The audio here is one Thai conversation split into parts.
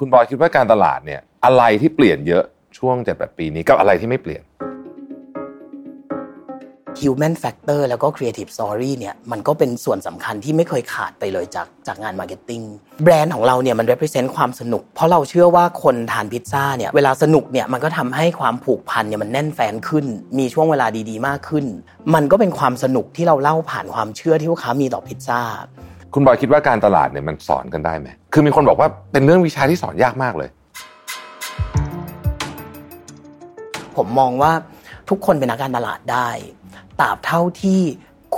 คุณบอยคิดว่าการตลาดเนี่ยอะไรที่เปลี่ยนเยอะช่วงเจ็ดแปดปีนี้กับอะไรที่ไม่เปลี่ยน Human Factor แล้วก็ Creative Story เนี่ยมันก็เป็นส่วนสำคัญที่ไม่เคยขาดไปเลยจากจากงาน Marketing แบรนด์ของเราเนี่ยมัน represent ความสนุก เพราะเราเชื่อว่าคนทานพิซซ่าเนี่ยเวลาสนุกเนี่ยมันก็ทำให้ความผูกพันเนี่ยมันแน่นแฟนขึ้น มีช่วงเวลาดีๆ มากขึ้น มันก็เป็นความสนุกที่เราเล่าผ่านความเชื่อที่ลูกค้ามีต่อพิซซ่า คุณบอยคิดว่าการตลาดเนี่ยมันสอนกันได้ไหมคือมีคนบอกว่าเป็นเรื่องวิชาที่สอนยากมากเลย ผมมองว่าทุกคนเป็นนักการตลาดได้ตราบเท่าที่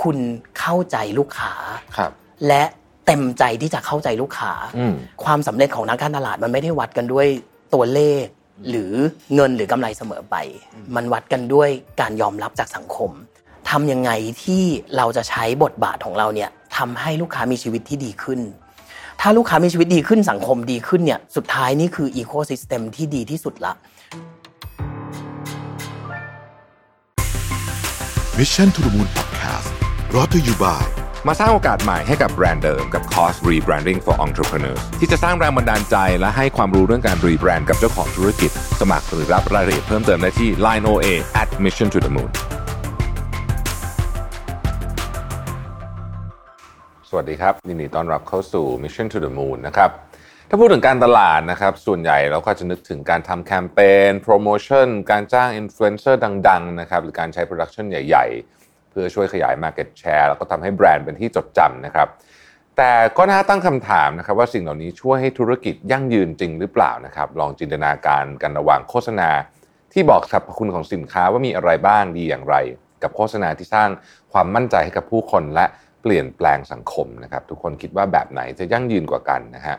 คุณเข้าใจลูกค้าครับ และเต็มใจที่จะเข้าใจลูกค้าอืมความสำเร็จของนักการตลาดมันไม่ได้วัดกันด้วยตัวเลข หรือเงินหรือกำไรเสมอไป มันวัดกันด้วยการยอมรับจากสังคมทำยังไงที่เราจะใช้บทบาทของเราเนี่ย ทำให้ลูกค้ามีชีวิตที่ดีขึ้น ถ้าลูกค้ามีชีวิตดีขึ้นสังคมดีขึ้นเนี่ยสุดท้ายนี่คือ ecosystem ที่ดีที่สุดละ Mission to the Moon Podcast รอ t ธออยู่บ่ายมาสร้างโอกาสใหม่ให้กับแบรนด์เดิมกับ Cost Rebranding for Entrepreneurs ที่จะสร้างแรงบันดาลใจและให้ความรู้เรื่องการ rebrand กับเจ้าของธุรกิจ สมัครหรือรับรายละเอียดเพิ่มเติมได้ที่ line oa at mission to the moon สวัสดีครับยินดีต้อนรับเข้าสู่ Mission to the Moon นะครับถ้าพูดถึงการตลาดนะครับ ส่วนใหญ่เราก็จะนึกถึงการทำแคมเปญโปรโมชั่นการจ้างอินฟลูเอนเซอร์ดังๆนะครับหรือการใช้ production ใหญ่ๆ เพื่อช่วยขยาย Market Share แล้วก็ทำให้แบรนด์เป็นที่จดจำนะครับ แต่ก็น่าตั้งคำถามนะครับว่าสิ่งเหล่านี้ช่วยให้ธุรกิจยั่งยืนจริงหรือเปล่านะครับ ลองจินตนาการกันระหว่างโฆษณา ที่บอกสรรพคุณของสินค้าว่ามีอะไรบ้างดีอย่างไร กับโฆษณาที่สร้างความมั่นใจให้กับผู้คนและ ปลี่ยนแปลงสังคมนะครับ ทุกคนคิดว่าแบบไหนจะยั่งยืนกว่ากันนะฮะ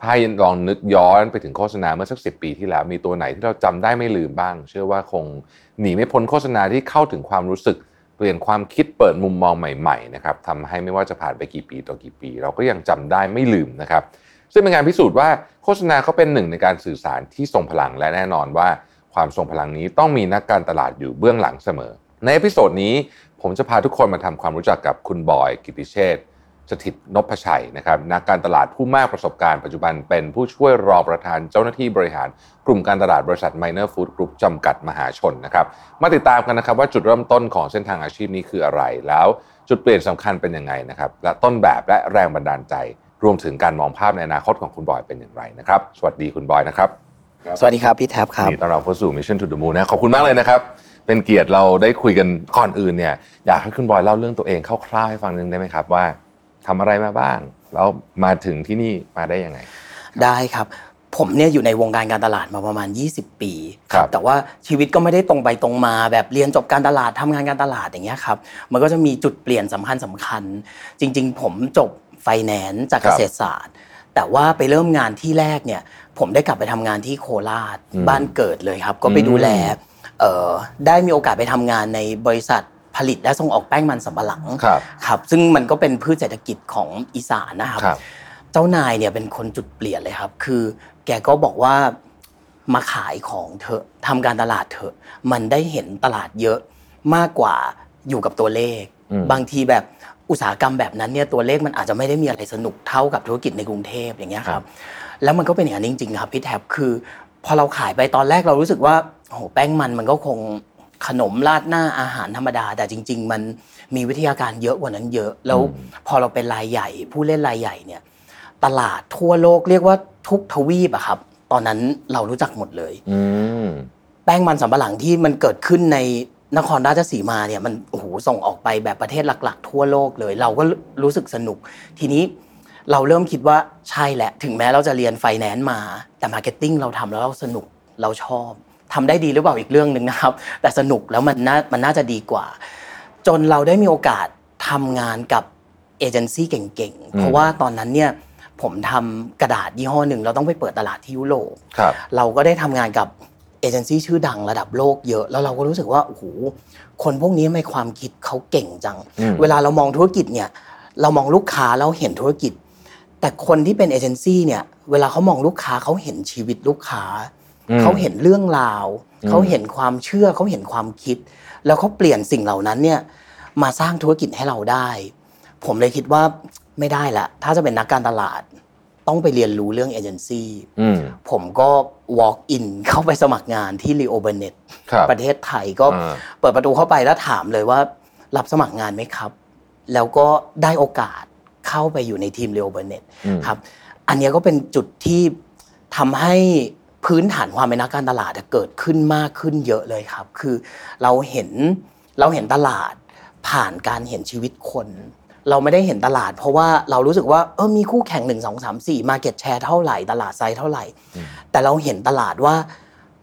ถ้าลองนึกย้อนไปถึงโฆษณาเมื่อสักสิปีที่แล้ว มีตัวไหนที่เราจำได้ไม่ลืมบ้าง เชื่อว่าคงหนีไม่พ้นโฆษณาที่เข้าถึงความรู้สึก เปลี่ยนความคิดเปิดมุมมองใหม่ๆนะครับทำให้ไม่ว่าจะผ่านไปกี่ปีต่อกี่ปี เราก็ยังจำได้ไม่ลืมนะครับ ซึ่งเป็นการพิสูจน์ว่าโฆษณาเขาเป็นหนึ่งในการสื่อสารที่ทรงพลังและแน่นอนว่า ความทรงพลังนี้ต้องมีนักการตลาดอยู่เบื้องหลังเสมอ ใน episode นี้ ผมจะพาทุกคนมาทำความรู้จักกับคุณบอย กิติเชษฐ์สถิตนพชัยนะครับนักการตลาดผู้มากประสบการณ์ปัจจุบันเป็นผู้ช่วยรองประธานเจ้าหน้าที่บริหาร กลุ่มการตลาดบริษัท Minor Food Group จำกัดมหาชนนะครับมาติดตามกันนะครับว่าจุดเริ่มต้นของเส้นทางอาชีพนี้คืออะไร แล้วจุดเปลี่ยนสำคัญเป็นยังไงนะครับและต้นแบบและแรงบันดาลใจ รวมถึงการมองภาพในอนาคตของคุณบอยเป็นอย่างไรนะครับสวัสดีคุณบอยนะครับ สวัสดีครับพี่แท็บครับนี่ต้อนรับเข้าสู่ Mission to the Moon นะขอบคุณมากเลยนะครับ เป็นเกียรติเราได้คุยกันก่อนอื่นเนี่ยอยากให้คุณบอยเล่าเรื่องตัวเองคร่าวๆให้ฟังหนึงได้ไหมครับว่าทำอะไรมาบ้างแล้วมาถึงที่นี่มาได้ยังไง ได้ครับผมเนี่ยอยู่ในวงการการตลาดมาประมาณ 20 ปีครับแต่ว่าชีวิตก็ไม่ได้ตรงไปตรงมา แบบเรียนจบการตลาดทำงานการตลาดอย่างเงี้ยครับมันก็จะมีจุดเปลี่ยนสำคัญสำคัญ จริง ๆ ผมจบไฟแนนซ์จากเกษตรศาสตร์ แต่ว่าไปเริ่มงานที่แรกเนี่ย ผมได้กลับไปทำงานที่โคราชอืมบ้านเกิดเลยครับ ก็ไปดูแลเอ่อ ได้มีโอกาสไปทำงานในบริษัทผลิตและส่งออกแป้งมันสำปะหลังครับครับ ซึ่งมันก็เป็นพืชเศรษฐกิจของอีสานนะครับครับเจ้านายเนี่ยเป็นคนจุดเปลี่ยนเลยครับ คือแกก็บอกว่ามาขายของเถอะทำการตลาดเถอะมันได้เห็นตลาดเยอะมากกว่าอยู่กับตัวเลขอืมบางทีแบบอุตสาหกรรมแบบนั้นเนี่ยตัวเลขมันอาจจะไม่ได้มีอะไรสนุกเท่ากับธุรกิจในกรุงเทพอย่างเงี้ยครับ แล้วมันก็เป็นอย่างนั้นจริง ๆ ครับพี่แท็บคือ พอเราขายไปตอนแรกเรารู้สึกว่า โอ้โหแป้งมันมันก็คงขนมราดหน้าอาหารธรรมดา แต่จริง ๆ มันมีวิทยาการเยอะกว่านั้นเยอะ แล้วพอเราเป็นรายใหญ่ ผู้เล่นรายใหญ่เนี่ย ตลาดทั่วโลกเรียกว่าทุกทวีปอะครับ ตอนนั้นเรารู้จักหมดเลยอืมแป้งมันสำปะหลังที่มันเกิดขึ้นในนครราชสีมาเนี่ยมันโอ้โหส่งออกไปแบบประเทศหลัก ๆ ทั่วโลกเลย เราก็รู้สึกสนุก ทีนี้เราเริ่มคิดว่าใช่แหละ ถึงแม้เราจะเรียนไฟแนนซ์มา แต่ marketing เราทำแล้วเราสนุกเราชอบ ทำได้ดีหรือเปล่าอีกเรื่องหนึ่งนะครับ แต่สนุกแล้วมันน่ามันน่าจะดีกว่า จนเราได้มีโอกาสทำงานกับเอเจนซี่เก่งๆ เพราะว่าตอนนั้นเนี่ยผมทำกระดาษยี่ห้อหนึ่งเราต้องไปเปิดตลาดที่ยุโรปครับเราก็ได้ทำงานกับเอเจนซี่ชื่อดังระดับโลกเยอะ แล้วเราก็รู้สึกว่าโอ้โหคนพวกนี้ทำไม่ความคิดเขาเก่งจังอืมเวลาเรามองธุรกิจเนี่ยเรามองลูกค้าเราเห็นธุรกิจ แต่คนที่เป็นเอเจนซี่เนี่ยเวลาเขามองลูกค้าเขาเห็นชีวิตลูกค้าอืม เขาเห็นเรื่องราวอืมเขาเห็นความเชื่อเขาเห็นความคิด แล้วเขาเปลี่ยนสิ่งเหล่านั้นเนี่ยมาสร้างธุรกิจให้เราได้ ผมเลยคิดว่าไม่ได้ละถ้าจะเป็นนักการตลาด ต้องไปเรียนรู้เรื่องเอเจนซี่อืมผมก็ walk in เข้าไปสมัครงานที่ Leo Burnett ครับประเทศไทยก็อ่าเปิดประตูเข้าไปแล้วถามเลยว่า รับสมัครงานไหมครับ แล้วก็ได้โอกาสเข้าไปอยู่ในทีม Leo Burnett อืมครับ อันเนี้ยก็เป็นจุดที่ทำให้ พื้นฐานความเป็นนักการตลาดอะเกิดขึ้นมากขึ้นเยอะเลยครับ คือเราเห็นเราเห็นตลาดผ่านการเห็นชีวิตคน เราไม่ได้เห็นตลาด เพราะว่าเรารู้สึกว่าเออมีคู่แข่งหนึ่งสองสามสี่ market share เท่าไหร่ตลาดไซส์เท่าไหร่ แต่เราเห็นตลาดว่า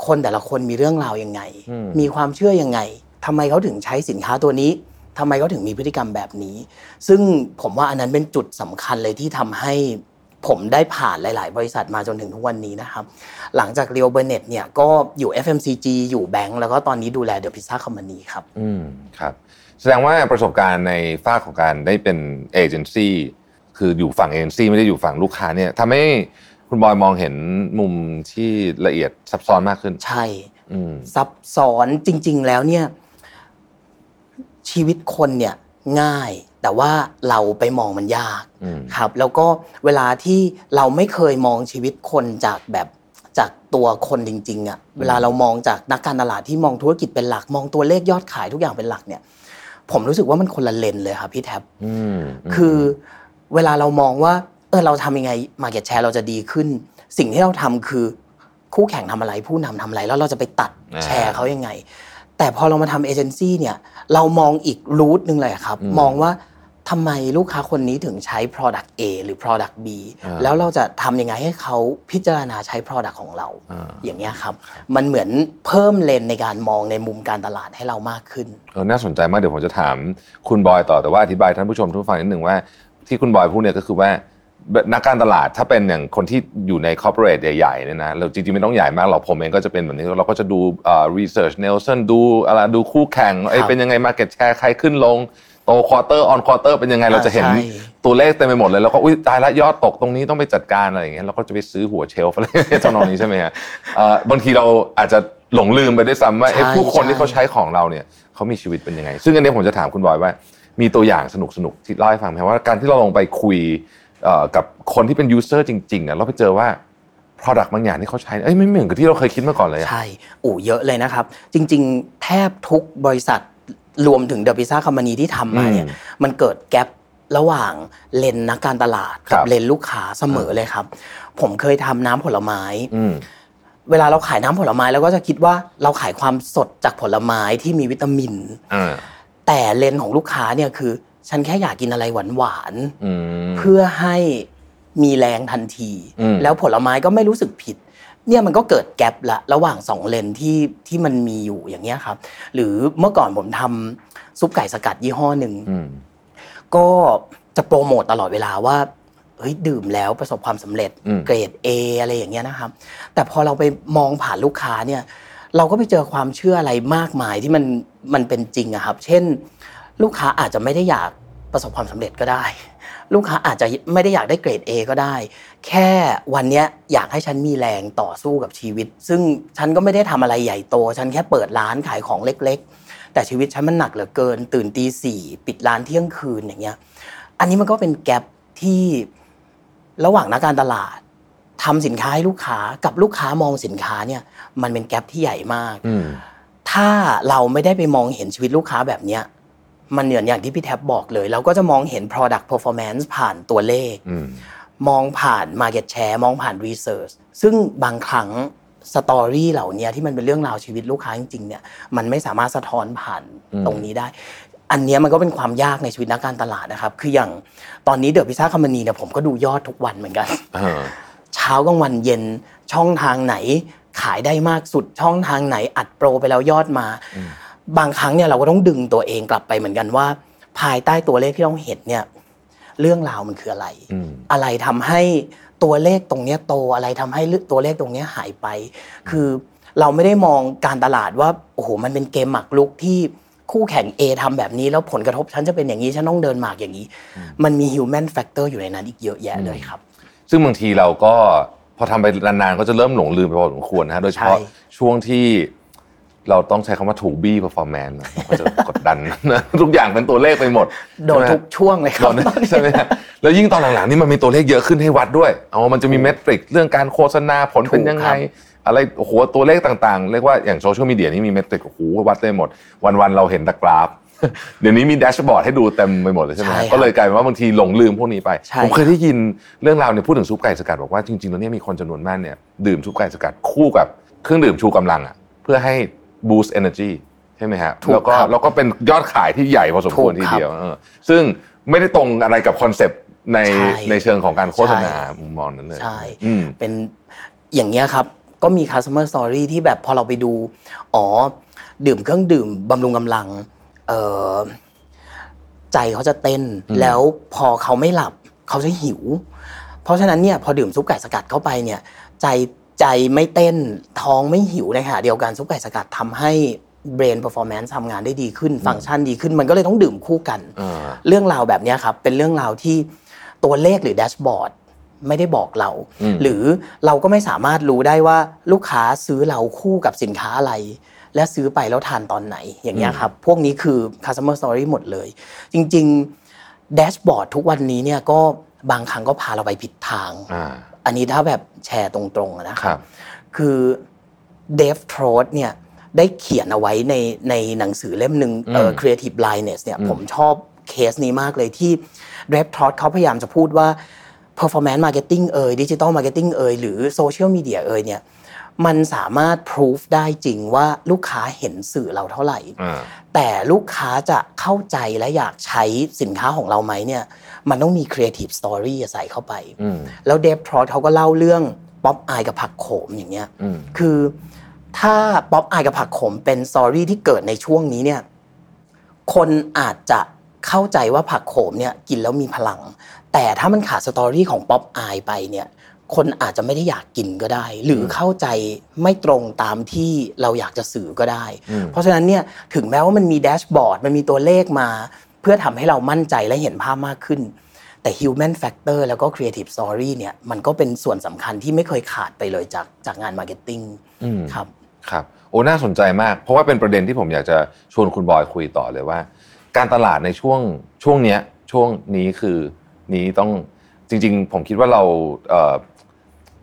คนแต่ละคนมีเรื่องราวยังไงอืมมีความเชื่อยังไงทำไมเขาถึงใช้สินค้าตัวนี้ทำไมเขาถึงมีพฤติกรรมแบบนี้ ซึ่งผมว่าอันนั้นเป็นจุดสำคัญเลยที่ทำให้ ผมได้ผ่านหลาย ๆ บริษัทมาจนถึงทุกวันนี้นะครับ หลังจากเรียวเบเน็ตเนี่ยก็อยู่ FMCG อยู่แบงก์แล้วก็ตอนนี้ดูแลเดอะพิซซ่าคอมพานีครับ อืมครับ แสดงว่าประสบการณ์ในฝ้ากของการได้เป็นเอเจนซี่คืออยู่ฝั่งเอเจนซี่ไม่ได้อยู่ฝั่งลูกค้าเนี่ยทำให้คุณบอยมองเห็นมุมที่ละเอียดซับซ้อนมากขึ้น ใช่อืมซับซ้อนจริง ๆ แล้วเนี่ยชีวิตคนเนี่ยง่าย แต่ว่าเราไปมองมันยากอืมครับ แล้วก็เวลาที่เราไม่เคยมองชีวิตคนจากแบบจากตัวคนจริงๆอะ่ะเวลาเรามองจากนักการตลาดที่มองธุรกิจเป็นหลัก มองตัวเลขยอดขายทุกอย่างเป็นหลักเนี่ย ผมรู้สึกว่ามันคนละเลนเลยครับพี่แท็บอืมคือเวลาเรามองว่าเออเราทำยังไงมาเก็ตแชร์เราจะดีขึ้น สิ่งที่เราทำคือคู่แข่งทำอะไรผู้นำทำอะไร แล้วเราจะไปตัดแชร์เขายังไง แต่พอเรามาทำเอเจนซี่เนี่ยเรามองอีกรูทหนึ่งเลยครับ มองว่าทำไมลูกค้าคนนี้ถึงใช้ Product A หรือ Product B าแล้วเราจะทำยังไงให้เขาพิจารณาใช้ Product ของเราอ่าอย่างเงี้ยครับ มันเหมือนเพิ่มเลนในการมองในมุมการตลาดให้เรามากขึ้นเออน่าสนใจมากเดี๋ยวผมจะถามคุณบอยต่อแต่ว่าอธิบายท่านผู้ชมทุกฟังนิดหนึ่งว่า ที่คุณบอยพูดเนี่ยก็คือว่า นักการตลาดถ้าเป็นอย่างคนที่อยู่ในคอร์ปอเรทใหญ่ๆเนี่ยนะเราจริงๆไม่ต้องใหญ่มากหรอกผมเองก็จะเป็นแบบนี้เราก็จะดูเอ่อ research Nielsen ดูอะไรดูคู่แข่งเอ้ยครับเป็นยังไง market share ใครขึ้นลงโต quarter on quarter เป็นยังไงเราจะเห็นใช่ตัวเลขเต็มไปหมดเลย แล้วก็อุ้ยตายละยอดตกตรงนี้ต้องไปจัดการอะไรอย่างเงี้ยเราก็จะไปซื้อหัว shelf อะไรทำนองนี้ใช่ไหมฮะเอ่อบางทีเราอาจจะหลงลืมไปด้วยซ้ำว่าเอ๊ะใช่ผู้คนที่ใช่เขาใช้ของเราเนี่ยเขามีชีวิตเป็นยังไง ซึ่งอันนี้ผมจะถามคุณบอยว่า มีตัวอย่างสนุกๆที่เล่าให้ฟังไหมว่าการที่เราลงไปคุยเอ่อ กับคนที่เป็น user จริงๆอะเราไปเจอว่า Product บางอย่างที่เขาใช้เอ้ยไม่เหมือนกับที่เราเคยคิดมาก่อนเลยอะใช่อู๋เยอะเลยนะครับ จริง ๆ แทบทุกบริษัทรวมถึงเดอะพิซซ่าคอมพานีที่ทำมาเนี่ยอืมมันเกิดแกลบระหว่างเลนนักการตลาดครักับเลนลูกค้าเสมอเลยครับ ผมเคยทำน้ำผลไม้อืมเวลาเราขายน้ำผลไม้เราก็จะคิดว่าเราขายความสดจากผลไม้ที่มีวิตามินอ่าแต่เลนของลูกค้าเนี่ยคือ ฉันแค่อยากกินอะไรหวานๆอืมเพื่อให้มีแรงทันทีอืมแล้วผลไม้ก็ไม่รู้สึกผิด เนี่ยมันก็เกิดแกลบละระหว่างสองเลนที่ที่มันมีอยู่อย่างเงี้ยครับ หรือเมื่อก่อนผมทำซุปไก่สกัดยี่ห้อหนึ่งอืมก็จะโปรโมตตลอดเวลาว่าเฮ้ยดื่มแล้วประสบความสำเร็จอืมเกรด A อะไรอย่างเงี้ยนะครับ แต่พอเราไปมองผ่านลูกค้าเนี่ย เราก็ไปเจอความเชื่ออะไรมากมายที่มันมันเป็นจริงอะครับ เช่น ลูกค้าอาจจะไม่ได้อยากประสบความสำเร็จก็ได้ ลูกค้าอาจจะไม่ได้อยากได้เกรด A ก็ได้ แค่วันเนี้ยอยากให้ฉันมีแรงต่อสู้กับชีวิต ซึ่งฉันก็ไม่ได้ทำอะไรใหญ่โต ฉันแค่เปิดร้านขายของเล็ก ๆ แต่ชีวิตฉันมันหนักเหลือเกิน ตื่นตีสี่ปิดร้านเที่ยงคืนอย่างเงี้ย อันนี้มันก็เป็นแกลบที่ระหว่างนักการตลาดทำสินค้าให้ลูกค้ากับลูกค้ามองสินค้าเนี่ย มันเป็นแกลบที่ใหญ่มากอืมถ้าเราไม่ได้ไปมองเห็นชีวิตลูกค้าแบบเนี้ย มันเหมือนอย่างที่พี่แท็บบอกเลย เราก็จะมองเห็น product performance ผ่านตัวเลขอืมมองผ่าน market share มองผ่าน research ซึ่งบางครั้งสตอรี่เหล่านี้ที่มันเป็นเรื่องราวชีวิตลูกค้าจริงๆเนี่ยมันไม่สามารถสะท้อนผ่านอืมตรงนี้ได้ อันเนี้ยมันก็เป็นความยากในชีวิตนักการตลาดนะครับ คืออย่างตอนนี้เดอะพิซซ่าคอมพานีเนี่ยผมก็ดูยอดทุกวันเหมือนกันเออเช้ากลางวันเย็นช่องทางไหน ขายได้มากสุดช่องทางไหนอัดโปรไปแล้วยอดมา บางครั้งเนี่ยเราก็ต้องดึงตัวเองกลับไปเหมือนกันว่า ภายใต้ตัวเลขที่เราเห็นเนี่ยเรื่องราวมันคืออะไรอืมอะไรทำให้ตัวเลขตรงเนี้ยโตอะไรทำให้ตัวเลขตรงเนี้ยหายไป คือเราไม่ได้มองการตลาดว่าโอ้โหมันเป็นเกมหมากรุกที่คู่แข่ง A ทำแบบนี้แล้วผลกระทบฉันจะเป็นอย่างนี้ฉันต้องเดินหมากอย่างนี้ มันมี human factor อยู่ในนั้นอีกเยอะแยะเลยครับ ซึ่งบางทีเราก็พอทำไปนานๆก็จะเริ่มหลงลืมไปพอสมควรนะฮะโดยเฉพาะใช่ช่วงที่ เราต้องใช้คำว่าถูกบี้ performance นะมันก็จะกดดันนะทุกอย่างเป็นตัวเลขไปหมด โดนใช่ไหมทุกช่วงเลยคตรัอบนนี้ใช่ไหมฮะแล้วยิ่งตอนหลังๆนี่มันมีตัวเลขเยอะขึ้นให้วัดด้วยเอามันจะมีเมตริกเรื่องการโฆษณาผลเป็นยังไงถูกครับอะไรโอ้โหตัวเลขต่างๆ เรียกว่าอย่างโซเชียลมีเดียนี่มีเมตริกโอ้โหวัดได้หมด วันๆเราเห็นแต่กราฟ เดี๋ยวนี้มีแดชบอร์ดให้ดูเต็มไปหมดเลยใช่ไหมใช่ฮะครับก็เลยกลายเป็นว่าบางทีหลงลืมพวกนี้ไปใช่ผมเคยได้ยินเรื่องราวเนี่ยพูดถึงซุปไก่สกัดบอกว่าจริงๆแล้วเนี่ยมีคนจำนวนมากเนี่ยดื่มซุปไก่สกัดคู่กับเครื่องดื่มชูกำลังอะเพื่อให้ boost energy ใช่ไหมฮะถูกแล้วก็ครับแล้วก็เป็นยอดขายที่ใหญ่พอสมควรถูทีกครับเดียวเออซึ่งไม่ได้ตรงอะไรกับคอนเซปต์ในใช่ในเชิงของการโฆษณาใช่มุมมองนั้นเลยใช่อืมเป็นอย่างเงี้ยครับก็มี customer story ที่แบบพอเราไปดู อ๋อ ดื่มเครื่องดื่มบำรุงกำลังเอ่อใจเขาจะเต้นอืมแล้วพอเขาไม่หลับเขาจะหิว เพราะฉะนั้นเนี่ยพอดื่มซุปไก่สกัดเข้าไปเนี่ย ใจ ใจไม่เต้นท้องไม่หิวในขณะเดียวกันซุปไก่สกัดทำให้ brain performance ทำงานได้ดีขึ้น ฟังก์ชันดีขึ้น มันก็เลยต้องดื่มคู่กันอ่าเรื่องราวแบบเนี้ยครับ เป็นเรื่องราวที่ตัวเลขหรือแดชบอร์ดไม่ได้บอกเราอืมหรือเราก็ไม่สามารถรู้ได้ว่าลูกค้าซื้อเราคู่กับสินค้าอะไร และซื้อไปแล้วทานตอนไหน อย่างเงี้ยครับ พวกนี้คือ customer story หมดเลย จริง ๆ แดชบอร์ดทุกวันนี้เนี่ยก็บางครั้งก็พาเราไปผิดทาง อ่าอันนี้ถ้าแบบแชร์ตรงๆนะคครัรับบคือเดฟโทรดเนี่ยได้เขียนเอาไว้ในในหนังสือเล่มหนึ่งเอ่ออืม Creative Blindness เนี่ยอืมผมชอบเคสนี้มากเลยที่เดฟโทรดเขาพยายามจะพูดว่า performance marketing เอ่ย digital marketing เอ่ย หรือ social media เอ่ยเนี่ย มันสามารถ proof ได้จริงว่าลูกค้าเห็นสื่อเราเท่าไหร่อ่าแต่ลูกค้าจะเข้าใจและอยากใช้สินค้าของเราไหมเนี่ย มันต้องมี creative story ใส่เข้าไปอืมแล้ว Dave Trott เขาก็เล่าเรื่องป๊อปอายกับผักโขมอย่างเงี้ยอืมคือถ้าป๊อปอายกับผักโขมเป็น story ที่เกิดในช่วงนี้เนี่ย คนอาจจะ เข้าใจว่าผักโขมเนี่ยกินแล้วมีพลัง แต่ถ้ามันขาด story ของป๊อปอายไปเนี่ยคนอาจจะไม่ได้อยากกินก็ได้ หรือเข้าใจไม่ตรงตามที่เราอยากจะสื่อก็ได้อืมเพราะฉะนั้นเนี่ยถึงแม้ว่ามันมีแดชบอร์ดมันมีตัวเลขมา เพื่อทำให้เรามั่นใจและเห็นภาพมากขึ้น แต่ human factor แล้วก็ creative story เนี่ยมันก็เป็นส่วนสำคัญที่ไม่เคยขาดไปเลยจากจากงาน marketing อืมครับครับโอ้น่าสนใจมาก เพราะว่าเป็นประเด็นที่ผมอยากจะชวนคุณบอยคุยต่อเลยว่า การตลาดในช่วงช่วงเนี้ยช่วงนี้คือนี้ต้องจริง ๆ ผมคิดว่าเราเอ่อ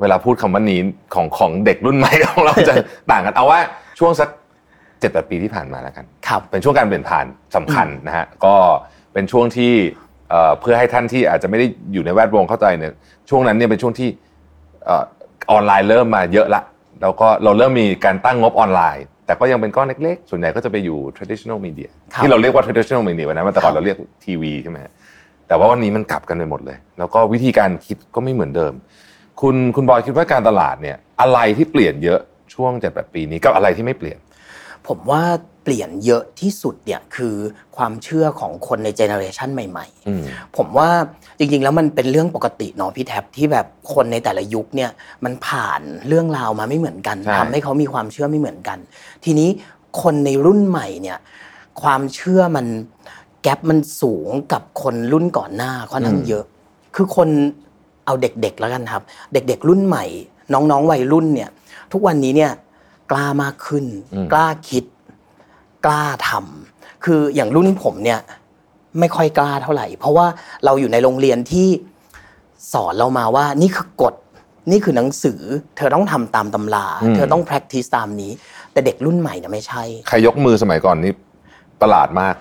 เวลาพูดคำว่านี้ของของเด็กรุ่นใหม่ของเราจะต่างกันเอาว่าช่วงสักเจ็ดแปดปีที่ผ่านมาแล้วกันครับเป็นช่วงการเปลี่ยนผ่านสำคัญนะฮะก็เป็นช่วงที่เอ่อเพื่อให้ท่านที่อาจจะไม่ได้อยู่ในแวดวงเข้าใจเนี่ยช่วงนั้นเนี่ยเป็นช่วงที่เออออนไลน์เริ่มมาเยอะละแล้วก็เราเริ่มมีการตั้งงบออนไลน์ แต่ก็ยังเป็นก้อนเล็กๆ ส่วนใหญ่ก็จะไปอยู่ traditional media ครับที่เราเรียกว่า traditional media วันนั้นแต่ก่อนครับเราเรียกทีวีใช่ไหมฮะแต่ว่าวันนี้มันกลับกันไปหมดเลย แล้วก็วิธีการคิดก็ไม่เหมือนเดิม คุณคุณบอยคิดว่าการตลาดเนี่ยอะไรที่เปลี่ยนเยอะช่วงเจ็ดแปดปีนี้กับอะไรที่ไม่เปลี่ยน ผมว่าเปลี่ยนเยอะที่สุดเนี่ยคือความเชื่อของคนในเจเนอเรชันใหม่อืมๆผมว่าจริง ๆ แล้วมันเป็นเรื่องปกติเนาะพี่แท็บที่แบบคนในแต่ละยุคเนี่ยมันผ่านเรื่องราวมาไม่เหมือนกันใช่ทำให้เขามีความเชื่อไม่เหมือนกัน ทีนี้คนในรุ่นใหม่เนี่ยความเชื่อมันแกลบมันสูงกับคนรุ่นก่อนหน้าค่อนข้างเยอะ คือคนเอาเด็กๆแล้วกันครับ เด็กๆ รุ่นใหม่ น้องๆวัยรุ่นเนี่ยทุกวันนี้เนี่ย กล้ามากขึ้นอืมกล้าคิด กล้าทำคืออย่างรุ่นผมเนี่ยไม่ค่อยกล้าเท่าไหร่ เพราะว่าเราอยู่ในโรงเรียนที่สอนเรามาว่านี่คือกฎนี่คือหนังสือ เธอต้องทำตามตำราอืมเธอต้อง practice ตามนี้ แต่เด็กรุ่นใหม่เนี่ยไม่ใช่ ใครยกมือสมัยก่อนนี่ประหลาดมาก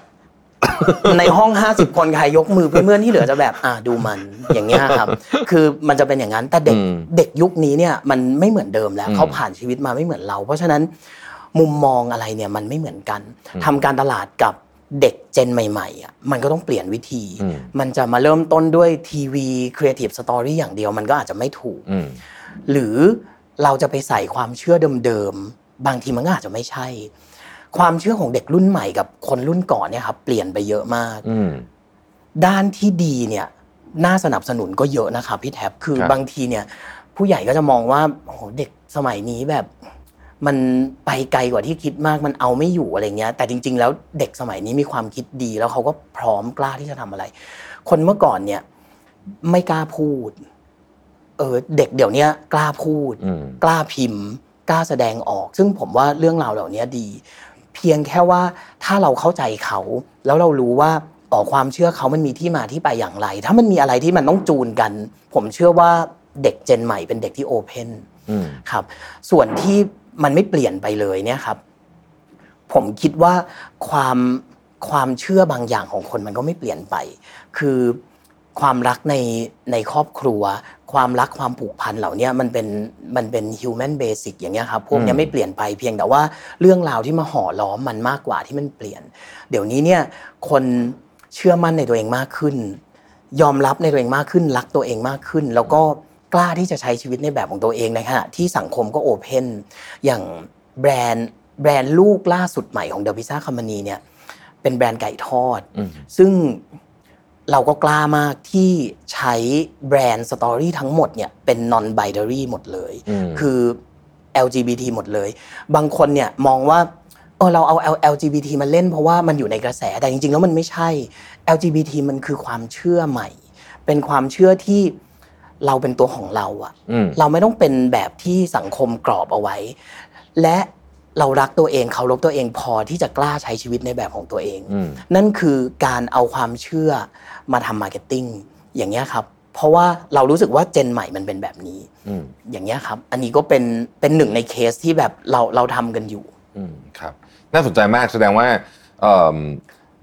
ในห้อง 50 คนใครยกมือเพื่อนๆที่เหลือจะแบบอ่าดูมันอย่างเงี้ยครับ คือมันจะเป็นอย่างนั้นแต่เด็กอืมเด็กยุคนี้เนี่ยมันไม่เหมือนเดิมแล้วอืมเขาผ่านชีวิตมาไม่เหมือนเรา เพราะฉะนั้นมุมมองอะไรเนี่ยมันไม่เหมือนกันทำการตลาดกับเด็กเจนใหม่ๆอะมันก็ต้องเปลี่ยนวิธีอืมมันจะมาเริ่มต้นด้วยทีวีcreative story อย่างเดียวมันก็อาจจะไม่ถูกอืมหรือเราจะไปใส่ความเชื่อเดิมๆบางทีมันก็อาจจะไม่ใช่ ความเชื่อของเด็กรุ่นใหม่กับคนรุ่นก่อนเนี่ยครับเปลี่ยนไปเยอะมากอืมด้านที่ดีเนี่ยน่าสนับสนุนก็เยอะนะครับพี่แท็บคือครับบางทีเนี่ย ผู้ใหญ่ก็จะมองว่าโอ้โหเด็กสมัยนี้แบบมันไปไกลกว่าที่คิดมากมันเอาไม่อยู่อะไรเงี้ย แต่จริง ๆ แล้วเด็กสมัยนี้มีความคิดดี แล้วเขาก็พร้อมกล้าที่จะทำอะไร คนเมื่อก่อนเนี่ย ไม่กล้าพูด เออ เด็กเดี๋ยวเนี้ยกล้าพูดอืมกล้าพิมพ์ กล้าแสดงออก ซึ่งผมว่าเรื่องราวเหล่านี้ดี เพียงแค่ว่าถ้าเราเข้าใจเขา แล้วเรารู้ว่าต่อความเชื่อเขามันมีที่มาที่ไปอย่างไร ถ้ามันมีอะไรที่มันต้องจูนกัน ผมเชื่อว่าเด็กเจนใหม่เป็นเด็กที่โอเพนอืมครับ ส่วนที่มันไม่เปลี่ยนไปเลยเนี่ยครับ ผมคิดว่าความความเชื่อบางอย่างของคนมันก็ไม่เปลี่ยนไป คือ ความรักในในครอบครัว ความรักความผูกพันเหล่าเนี้ยมันเป็นมันเป็น human basic อย่างเงี้ยครับพวกเนี้ยไม่เปลี่ยนไปเพียงแต่ว่าเรื่องราวที่มาห่อล้อมมันมากกว่าที่มันเปลี่ยน เดี๋ยวนี้เนี่ยคนเชื่อมั่นในตัวเองมากขึ้น ยอมรับในตัวเองมากขึ้น รักตัวเองมากขึ้น แล้วก็กล้าที่จะใช้ชีวิตในแบบของตัวเองในขณะที่สังคมก็โอเพนอย่างแบรนด์แบรนด์ลูกล่าสุดใหม่ของเดอะพิซซ่าค m ม a นีเนี่ยเป็นแบรนด์ไก่ทอดอืมซึ่ง เราก็กล้ามากที่ใช้แบรนด์สตอรี่ทั้งหมดเนี่ยเป็น non binary หมดเลยอืมคือ LGBT หมดเลย บางคนเนี่ยมองว่าเออเราเอา LGBT มาเล่นเพราะว่ามันอยู่ในกระแสแต่จริง ๆ แล้วมันไม่ใช่ LGBT มันคือความเชื่อใหม่ เป็นความเชื่อที่เราเป็นตัวของเราอะอืมเราไม่ต้องเป็นแบบที่สังคมกรอบเอาไว้ และเรารักตัวเองเคารพตัวเองพอที่จะกล้าใช้ชีวิตในแบบของตัวเองอืมนั่นคือการเอาความเชื่อ มาทำ marketing อย่างเงี้ยครับ เพราะว่าเรารู้สึกว่า gen ใหม่มันเป็นแบบนี้อืมอย่างเงี้ยครับ อันนี้ก็เป็นเป็นหนึ่งในเคสที่แบบเราเราทำกันอยู่อืมครับน่าสนใจมากแสดงว่าเอิ่ม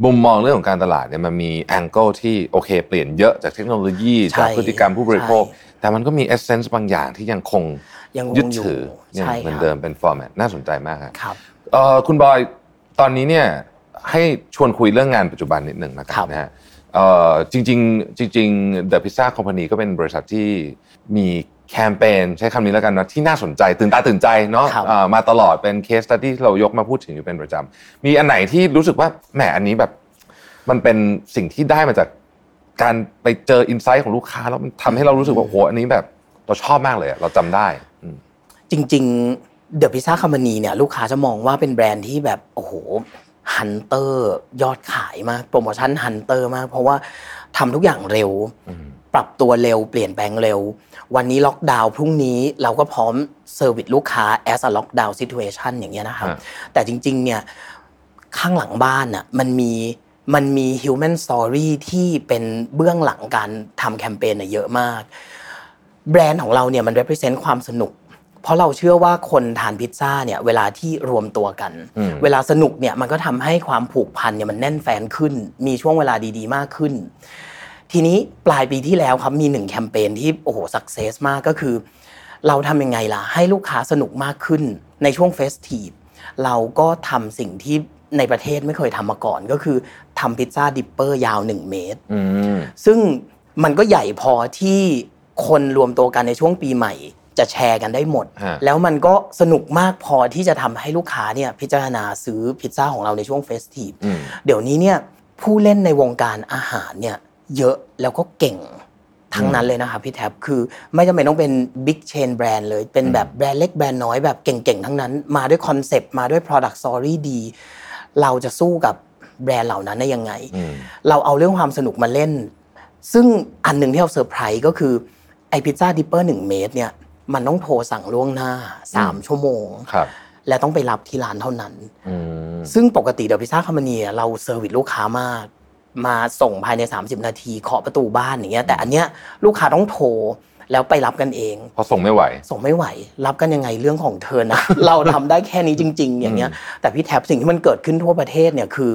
มุมมองเรื่องของการตลาดเนี่ยมันมี angle ที่โอเค เปลี่ยนเยอะจากเทคโนโลยีใช่จากพฤติกรรมผู้บริโภคใช่แต่มันก็มี essence บางอย่างที่ยังคงยังคงยึดอยู่ถือยังใช่เหมือนครับเดิมเป็น format น่าสนใจมากครับครับเอ่อคุณบอยตอนนี้เนี่ยให้ชวนคุยเรื่องงานปัจจุบันนิดหนึ่งนะครับครับนะฮะ เอ่อจริงๆจริงๆ The Pizza Company ก็เป็นบริษัทที่มีแคมเปญใช้คำนี้แล้วกันนะที่น่าสนใจตื่นตาตื่นใจเนาะครับเอ่อมาตลอดเป็น case study ที่เรายกมาพูดถึงอยู่เป็นประจำมีอันไหนที่รู้สึกว่าแหมอันนี้แบบ มันเป็นสิ่งที่ได้มาจากการไปเจอ insight ของลูกค้าแล้วมันทำให้เรารู้สึกว่าโอ้โหอันนี้แบบเราชอบมากเลยอะเราจำได้อืมจริง ๆเดอะพิซซ่าค m ม a นีเนี่ยลูกค้าจะมองว่าเป็นแบรนด์ที่แบบโอ้โห hunter ยอดขายมากโปรโมชั่น hunter มาก เพราะว่าทำทุกอย่างเร็วอืมปรับตัวเร็ว เปลี่ยนแปลงเร็ว วันนี้ล็อกดาวน์พรุ่งนี้เราก็พร้อม service ลูกค้า as a lockdown situation อย่างเงี้ยนะครับฮะแต่จริง ๆ เนี่ยข้างหลังบ้านอะมันมีมันมี human story ที่เป็นเบื้องหลังการทำแคมเปญน่ะเยอะมาก แบรนด์ของเราเนี่ยมัน represent ความสนุก เพราะเราเชื่อว่าคนทานพิซซ่าเนี่ยเวลาที่รวมตัวกันอืมเวลาสนุกเนี่ยมันก็ทำให้ความผูกพันเนี่ยมันแน่นแฟนขึ้น มีช่วงเวลาดีๆ มากขึ้น ทีนี้ปลายปีที่แล้วครับมีหนึ่งแคมเปญที่โอ้โหสักเซสมากก็คือ เราทำยังไงล่ะ ให้ลูกค้าสนุกมากขึ้นในช่วง festive เราก็ทำสิ่งที่ในประเทศไม่เคยทำมาก่อนก็คือทำพิซซ่า dipper ยาว 1 เมตรอืมซึ่งมันก็ใหญ่พอที่คนรวมตัวกันในช่วงปีใหม่ จะแชร์กันได้หมดฮะแล้วมันก็สนุกมากพอที่จะทำให้ลูกค้าเนี่ยพิจารณาซื้อพิซซ่าของเราในช่วง festive อืมเดี๋ยวนี้เนี่ยผู้เล่นในวงการอาหารเนี่ยเยอะแล้วก็เก่งทั้งนั้นเลยนะครับพี่แท็บคือไม่จำเป็นต้องเป็น big chain brand เลย เป็นแบบแบรนด์เล็กแบรนด์น้อยแบบเก่งๆ ทั้งนั้น มาด้วย concept มาด้วย Product Story ดี เราจะสู้กับแบรนด์เหล่านั้นได้ยังไงอืมเราเอาเรื่องความสนุกมาเล่น ซึ่งอันหนึ่งที่เราเซอร์ไพรส์ก็คือ ไอ้พิซซ่า Dipper หนึ่งเมตรเนี่ย มันต้องโทรสั่งล่วงหน้า3ชั่วโมงครับและต้องไปรับที่ร้านเท่านั้นอืมซึ่งปกติ The Pizza Company เรา service ลูกค้ามาก มาส่งภายใน 30 นาทีเคาะประตูบ้านอย่างเงี้ย แต่อันเนี้ยลูกค้าต้องโทรแล้วไปรับกันเอง เพราะส่งไม่ไหว ส่งไม่ไหว รับกันยังไงเรื่องของเธอนะ เราทำได้แค่นี้จริง ๆ อย่างเงี้ย แต่พี่แท็บสิ่งที่มันเกิดขึ้นทั่วประเทศเนี่ยคือ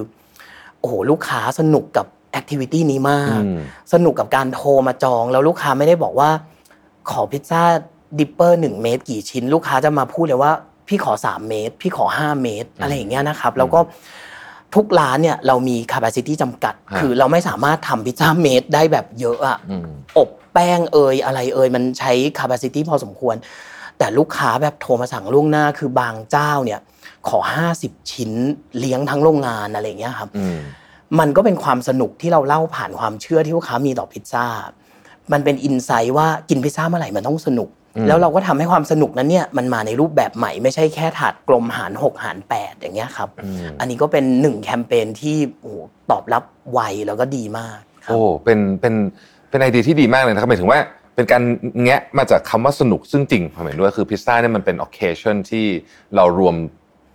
โอ้โหลูกค้าสนุกกับ activity นี้มากอืมสนุกกับการโทรมาจอง แล้วลูกค้าไม่ได้บอกว่าขอพิซซ่า Dipper หนึ่งเมตร กี่ชิ้น ลูกค้าจะมาพูดเลยว่า พี่ขอ3เมตร พี่ขอ5เมตร อะไรอย่างเงี้ยนะครับ แล้วก็ทุกร้านเนี่ยเรามี capacity จำกัดฮะคือเราไม่สามารถทำพิซซ่าเมตรได้แบบเยอะอะอืมอบแป้งเอยอะไรเอยมันใช้ capacity พอสมควร แต่ลูกค้าแบบโทรมาสั่งล่วงหน้าคือบางเจ้าเนี่ย ขอ 50 ชิ้นเลี้ยงทั้งโรงงานอะไรอย่างเงี้ยครับอืมมันก็เป็นความสนุกที่เราเล่าผ่านความเชื่อที่ลูกค้ามีต่อพิซซ่า มันเป็นอินไซต์ว่ากินพิซซ่าเมื่อไหร่มันต้องสนุกอืม แล้วเราก็ทำให้ความสนุกนั้นเนี่ยมันมาในรูปแบบใหม่ไม่ใช่แค่ถาดกลมหาร6หาร8อย่างเงี้ยครับอืมอันนี้ก็เป็นหนึ่งแคมเปญที่โอ้โหตอบรับไวแล้วก็ดีมากครับโอ้เป็นเป็นเป็นไอเดียที่ดีมากเลยนะครับหมายถึงว่าเป็นการแงะมาจากคำว่าสนุกซึ่งจริงผมเห็นด้วยคือพิซซ่าเนี่ยมันเป็น occasion ที่เรารวม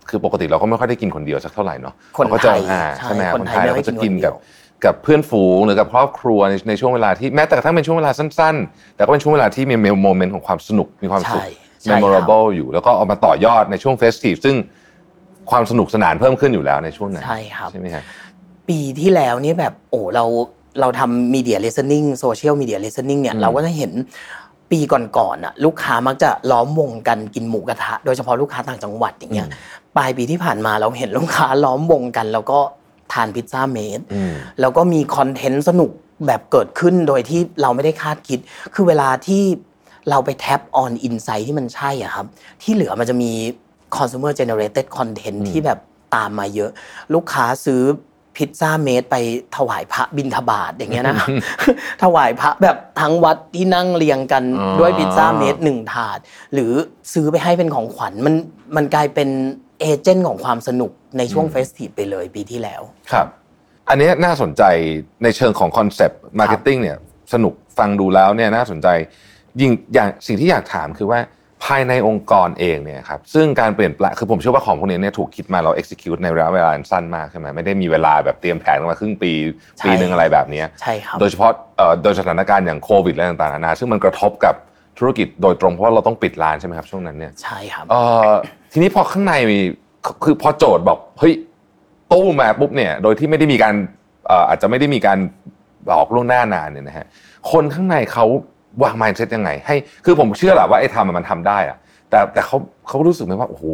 คือปกติเราก็ไม่ค่อยได้กินคนเดียวสักเท่าไหร่เนาะคนเราก็จะไทยอ่าใช่ใช่ไหมฮะคคนนไทไทยยไม่เราค่อยก็จะกินกินคนเดีกัยบว กับเพื่อนฝูงหรือกับครอบครัวในในช่วงเวลาที่แม้แต่กระทั่งเป็นช่วงเวลาสั้นๆ แต่ก็เป็นช่วงเวลาที่มี moment ของความสนุกมีความสุขใช่ใช่ครับ memorable อยู่แล้วก็เอามาต่อยอดในช่วง festive ซึ่งความสนุกสนานเพิ่มขึ้นอยู่แล้วในช่วงนั้นใช่ครับใช่ไหมครับปีที่แล้วนี่แบบโอ้เราเราทำมีเดียเลสเ e น n งโซเชียลมีเดียเลสเ e น n งเนี่ยอืมเราก็จะเห็นปีก่อนๆอะลูกค้ามักจะล้อมวงกันกินหมูกระทะ โดยเฉพาะลูกค้าต่างจังหวัดอย่างเงี้ยปลายปีที่ผ่านมาเราเห็นลูกค้าล้อมวงกัน แล้วก็ ทานพิซซ่าเมตรอืมแล้วก็มี content สนุกแบบเกิดขึ้นโดยที่เราไม่ได้คาดคิด คือเวลาที่เราไป tap on insight ที่มันใช่อะครับ ที่เหลือมันจะมี consumer generated content อืมที่แบบตามมาเยอะ ลูกค้าซื้อพิซซ่าเมตรไปถวายพระบิณฑบาตอย่างเงี้ยนะครับถวายพระแบบทั้งวัดที่นั่งเรียงกันอ๋อด้วยพิซซ่าเมตรหนึ่งถาด หรือซื้อไปให้เป็นของขวัญมันมันกลายเป็น agent ของความสนุกในช่วง festive ไปเลยปีที่แล้ว ครับ อันนี้น่าสนใจในเชิงของ concept marketing เนี่ยสนุกฟังดูแล้วเนี่ยน่าสนใจยิ่งอย่างสิ่งที่อยากถามคือว่าภายในองค์กรเองเนี่ยครับซึ่งการเปลี่ยนแปลงคือผมเชื่อว่าของพวกนี้เนี่ยถูกคิดมาเรา execute ในระยะเวลาอันสั้นมากใช่ไหมไม่ได้มีเวลาแบบเตรียมแผนกันมาครึ่งปีใช่ปีหนึ่งอะไรแบบเนี้ยใช่ครับโดยเฉพาะเอ่อโดยสถานการณ์อย่างโควิดอะไรต่างๆนานาซึ่งมันกระทบกับธุรกิจโดยตรงเพราะว่าเราต้องปิดร้านใช่ไหมครับช่วงนั้นเนี่ยใช่ครับเอ่อ ทีนี้พอข้างในมีคือพอโจทย์บอกเฮ้ยตู้มาปุ๊บเนี่ยโดยที่ไม่ได้มีการเอ่ออาจจะไม่ได้มีการบอกล่วงหน้านานเนี่ยนะฮะคนข้างในเขาวาง mindset ยังไง ให้คือผมเชื่อแหละว่าไอ้ทำอะมันทำได้อะแต่แต่เขาเขารู้สึกไหมว่าโอ้โห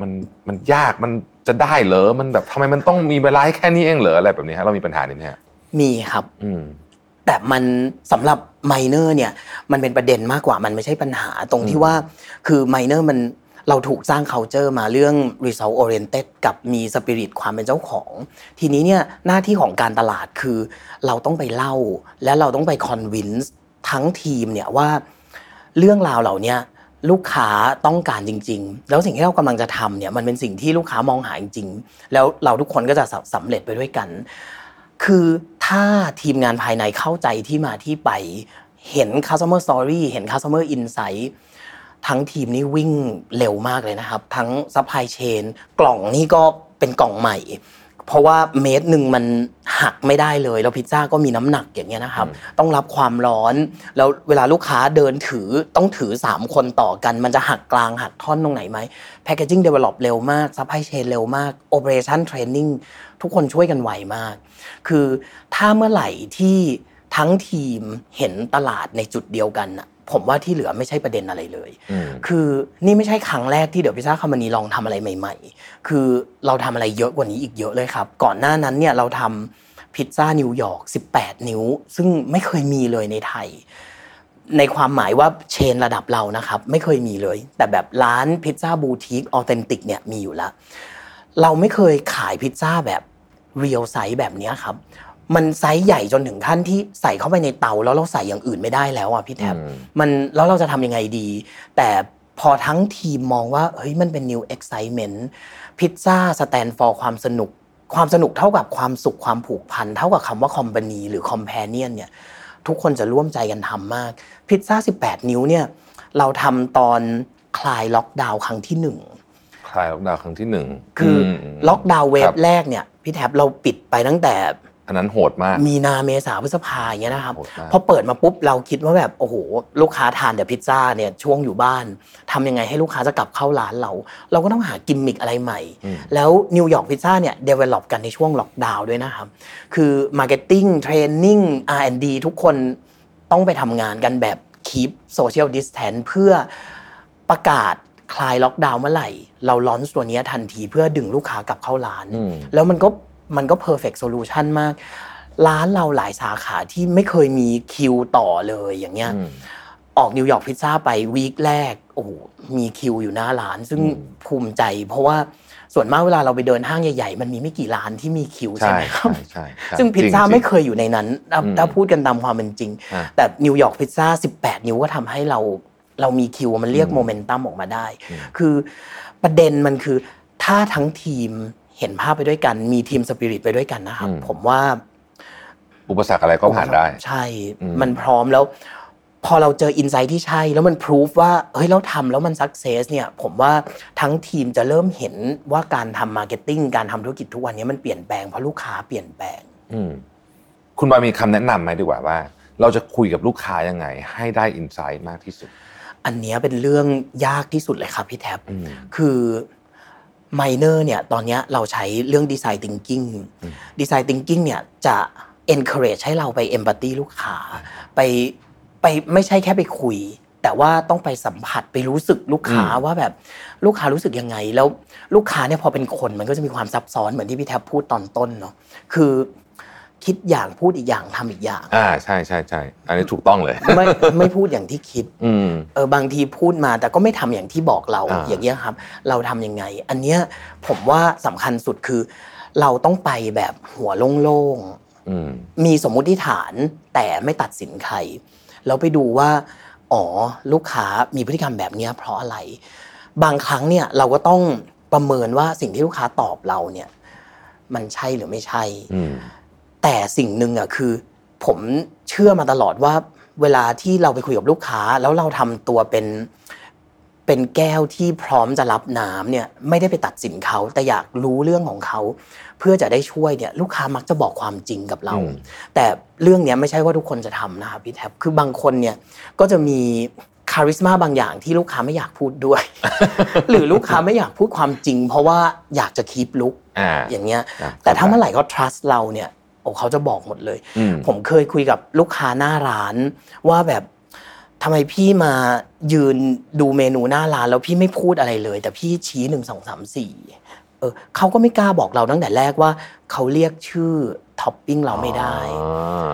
มันมันยากมันจะได้เหรอมันแบบทำไมมันต้องมีเวลาให้แค่นี้เองเหรออะไรแบบนี้ฮะเรามีปัญหานี้ไหมฮะมีครับ อืมแต่มันสำหรับ Minor เนี่ยมันเป็นประเด็นมากกว่ามันไม่ใช่ปัญหาตรงที่อืมว่าคือ Minor มัน เราถูกสร้าง culture มาเรื่อง result oriented กับมี spirit ความเป็นเจ้าของ ทีนี้เนี่ยหน้าที่ของการตลาดคือเราต้องไปเล่า และเราต้องไป convince ทั้งทีมเนี่ยว่าเรื่องราวเหล่านี้ลูกค้าต้องการจริง ๆ แล้วสิ่งที่เรากำลังจะทำเนี่ยมันเป็นสิ่งที่ลูกค้ามองหาจริงๆ แล้วเราทุกคนก็จะสำเร็จไปด้วยกัน คือถ้าทีมงานภายในเข้าใจที่มาที่ไป เห็น customer story เห็น customer insight ทั้งทีมนี่วิ่งเร็วมากเลยนะครับ ทั้ง supply chain กล่องนี่ก็เป็นกล่องใหม่ เพราะว่าเมตรหนึ่งมันหักไม่ได้เลย แล้วพิซซ่าก็มีน้ำหนักอย่างเงี้ยนะครับ ต้องรับความร้อน แล้วเวลาลูกค้าเดินถือต้องถือ 3 คนต่อกัน มันจะหักกลางหักท่อนตรงไหนไหม Packaging Develop เร็วมาก Supply Chain เร็วมาก Operation Training ทุกคนช่วยกันไวมาก คือถ้าเมื่อไหร่ที่ทั้งทีมเห็นตลาดในจุดเดียวกันน่ะ ผมว่าที่เหลือไม่ใช่ประเด็นอะไรเลยอืมคือนี่ไม่ใช่ครั้งแรกที่ The Pizza Company ลองทำอะไรใหม่ ๆ คือเราทำอะไรเยอะกว่านี้อีกเยอะเลยครับ ก่อนหน้านั้นเนี่ยเราทำพิซซ่านิวยอร์ก18 นิ้ว ซึ่งไม่เคยมีเลยในไทย ในความหมายว่า chain ระดับเรานะครับ ไม่เคยมีเลย แต่แบบร้านพิซซ่า boutique authentic เนี่ยมีอยู่แล้ว เราไม่เคยขายพิซซ่าแบบ real size แบบเนี้ยครับ มันไซส์ใหญ่จนถึงขั้นที่ใส่เข้าไปในเตาแล้วเราใส่อย่างอื่นไม่ได้แล้วอะพี่แท็บอืมมันแล้วเราจะทำยังไงดี แต่พอทั้งทีมมองว่าเฮ้ยมันเป็น new excitement พิซซ่า stand for ความสนุก ความสนุกเท่ากับความสุขความผูกพันเท่ากับคำว่าคอมพานีหรือคอม p พ n เนียนเนี่ยทุกคนจะร่วมใจกันทำมาก พิซซ่า 18 นิ้วเนี่ยเราทำตอนคลายล็อกดาวน์ครั้งที่หนึ่งคลายล็อกดาวน์ครั้งที่หนึ่งคืออมล็อกดาวน์เวคฟรับแรกเนี่ยพี่แท็บเราปิดไปตั้งแต่ อันนั้นโหดมาก มีนาเมษาพฤษภาอย่างเงี้ยนะครับโหดมากพอเปิดมาปุ๊บเราคิดว่าแบบโอ้โหลูกค้าทานแต่พิซซ่าเนี่ยช่วงอยู่บ้านทำยังไงให้ลูกค้าจะกลับเข้าร้านเรา เราก็ต้องหากิมมิคอะไรใหม่อืมแล้วนิวยอร์กพิซซ่าเนี่ย develop กันในช่วงล็อกดาวน์ด้วยนะครับ คือ marketing training R&D ทุกคนต้องไปทำงานกันแบบ keep social distance เพื่อประกาศคลายล็อกดาวน์เมื่อไหร่ เรา launch ตัวเนี้ยทันทีเพื่อดึงลูกค้ากลับเข้าร้านอืมแล้วมันก็ มันก็ perfect solution มาก ร้านเราหลายสาขาที่ไม่เคยมีคิวต่อเลยอย่างเงี้ยอืมออกนิวยอร์กพิซซ่าไป week แรกโอ้โหมีคิวอยู่หน้าร้าน ซึ่งอืมภูมิใจ เพราะว่าส่วนมากเวลาเราไปเดินห้างใหญ่ๆ มันมีไม่กี่ร้านที่มีคิวใช่ใช่ไหมครับใช่ใช่ใช่ซึ่งพิซซ่าจริงๆไม่เคยอยู่ในนั้นถ้าอืมถ้าพูดกันตามความเป็นจริงอะแต่นิวยอร์กพิซซ่า 18 นิ้วก็ทำให้เราเรามีคิวมันเรียกอืมโมเมนตัมออกมาได้อืมคือประเด็นมันคือถ้าทั้งทีมเห็นภาพไปด้วยกัน มี team spirit ไปด้วยกันนะครับ ผมว่า อุปสรรคอะไรก็ผ่านได้ ใช่อืมมันพร้อมแล้ว พอเราเจอ insight ที่ใช่ แล้วมันพิสูจน์ว่าเฮ้ยเราทำแล้วมัน success เนี่ยผมว่าทั้งทีมจะเริ่มเห็นว่าการทำ marketing การทำธุรกิจทุกวันนี้มันเปลี่ยนแปลงเพราะลูกค้าเปลี่ยนแปลงอืมคุณบอยมีคำแนะนำไหมดีกว่าว่า เราจะคุยกับลูกค้ายังไง ให้ได้ insight มากที่สุด อันเนี้ยเป็นเรื่องยากที่สุดเลยครับพี่แท็บอืมคือ ไมเนอร์เนี่ยตอนเนี้ยเราใช้เรื่องดีไซน์ thinking ดีไซน์ thinking เนี่ยจะ encourage ให้เราไป empathy ลูกค้าไปไปไม่ใช่แค่ไปคุย แต่ว่าต้องไปสัมผัสไปรู้สึกลูกค้าอืมว่าแบบลูกค้ารู้สึกยังไง แล้วลูกค้าเนี่ยพอเป็นคนมันก็จะมีความซับซ้อนเหมือนที่พี่แท็บพูดตอนต้นเนาะคือ คิดอย่างพูดอีกอย่างทำอีกอย่าง อ่าใช่ใช่ใช่อันนี้ถูกต้องเลย ไม่ไม่พูดอย่างที่คิดอืมเออบางทีพูดมาแต่ก็ไม่ทำอย่างที่บอกเราอ่าอย่างเงี้ยครับ เราทำยังไง อันเนี้ยผมว่าสำคัญสุดคือ เราต้องไปแบบหัวโล่งอืมๆมีสมมุติฐานแต่ไม่ตัดสินใครแล้วไปดูว่าอ๋อลูกค้ามีพฤติกรรมแบบเนี้ยเพราะอะไร บางครั้งเนี่ยเราก็ต้องประเมินว่าสิ่งที่ลูกค้าตอบเราเนี่ย มันใช่หรือไม่ใช่อืม แต่สิ่งหนึ่งอะคือ ผมเชื่อมาตลอดว่า เวลาที่เราไปคุยกับลูกค้า แล้วเราทำตัวเป็นเป็นแก้วที่พร้อมจะรับน้ำเนี่ยไม่ได้ไปตัดสินเขาแต่อยากรู้เรื่องของเขา เพื่อจะได้ช่วยเนี่ยลูกค้ามักจะบอกความจริงกับเราอืมแต่เรื่องเนี้ยไม่ใช่ว่าทุกคนจะทำนะครับพี่แท็บคือบางคนเนี่ยก็จะมีคาริสมาบางอย่างที่ลูกค้าไม่อยากพูดด้วย หรือลูกค้าไม่อยากพูดความจริง เพราะว่าอยากจะคีปลุกอ่าอย่างเงี้ยอะแต่ถ้าเข้าใจเมื่อไหร่เขา trust เราเนี่ย โอ้เขาจะบอกหมดเลยอืมผมเคยคุยกับลูกค้าหน้าร้าน ว่าแบบทำไมพี่มายืนดูเมนูหน้าร้าน แล้วพี่ไม่พูดอะไรเลย แต่พี่ชี้หนึ่งสองสามสี่เออเขาก็ไม่กล้าบอกเราตั้งแต่แรกว่าเขาเรียกชื่อท็อปปิ้งเราไม่ได้อ่า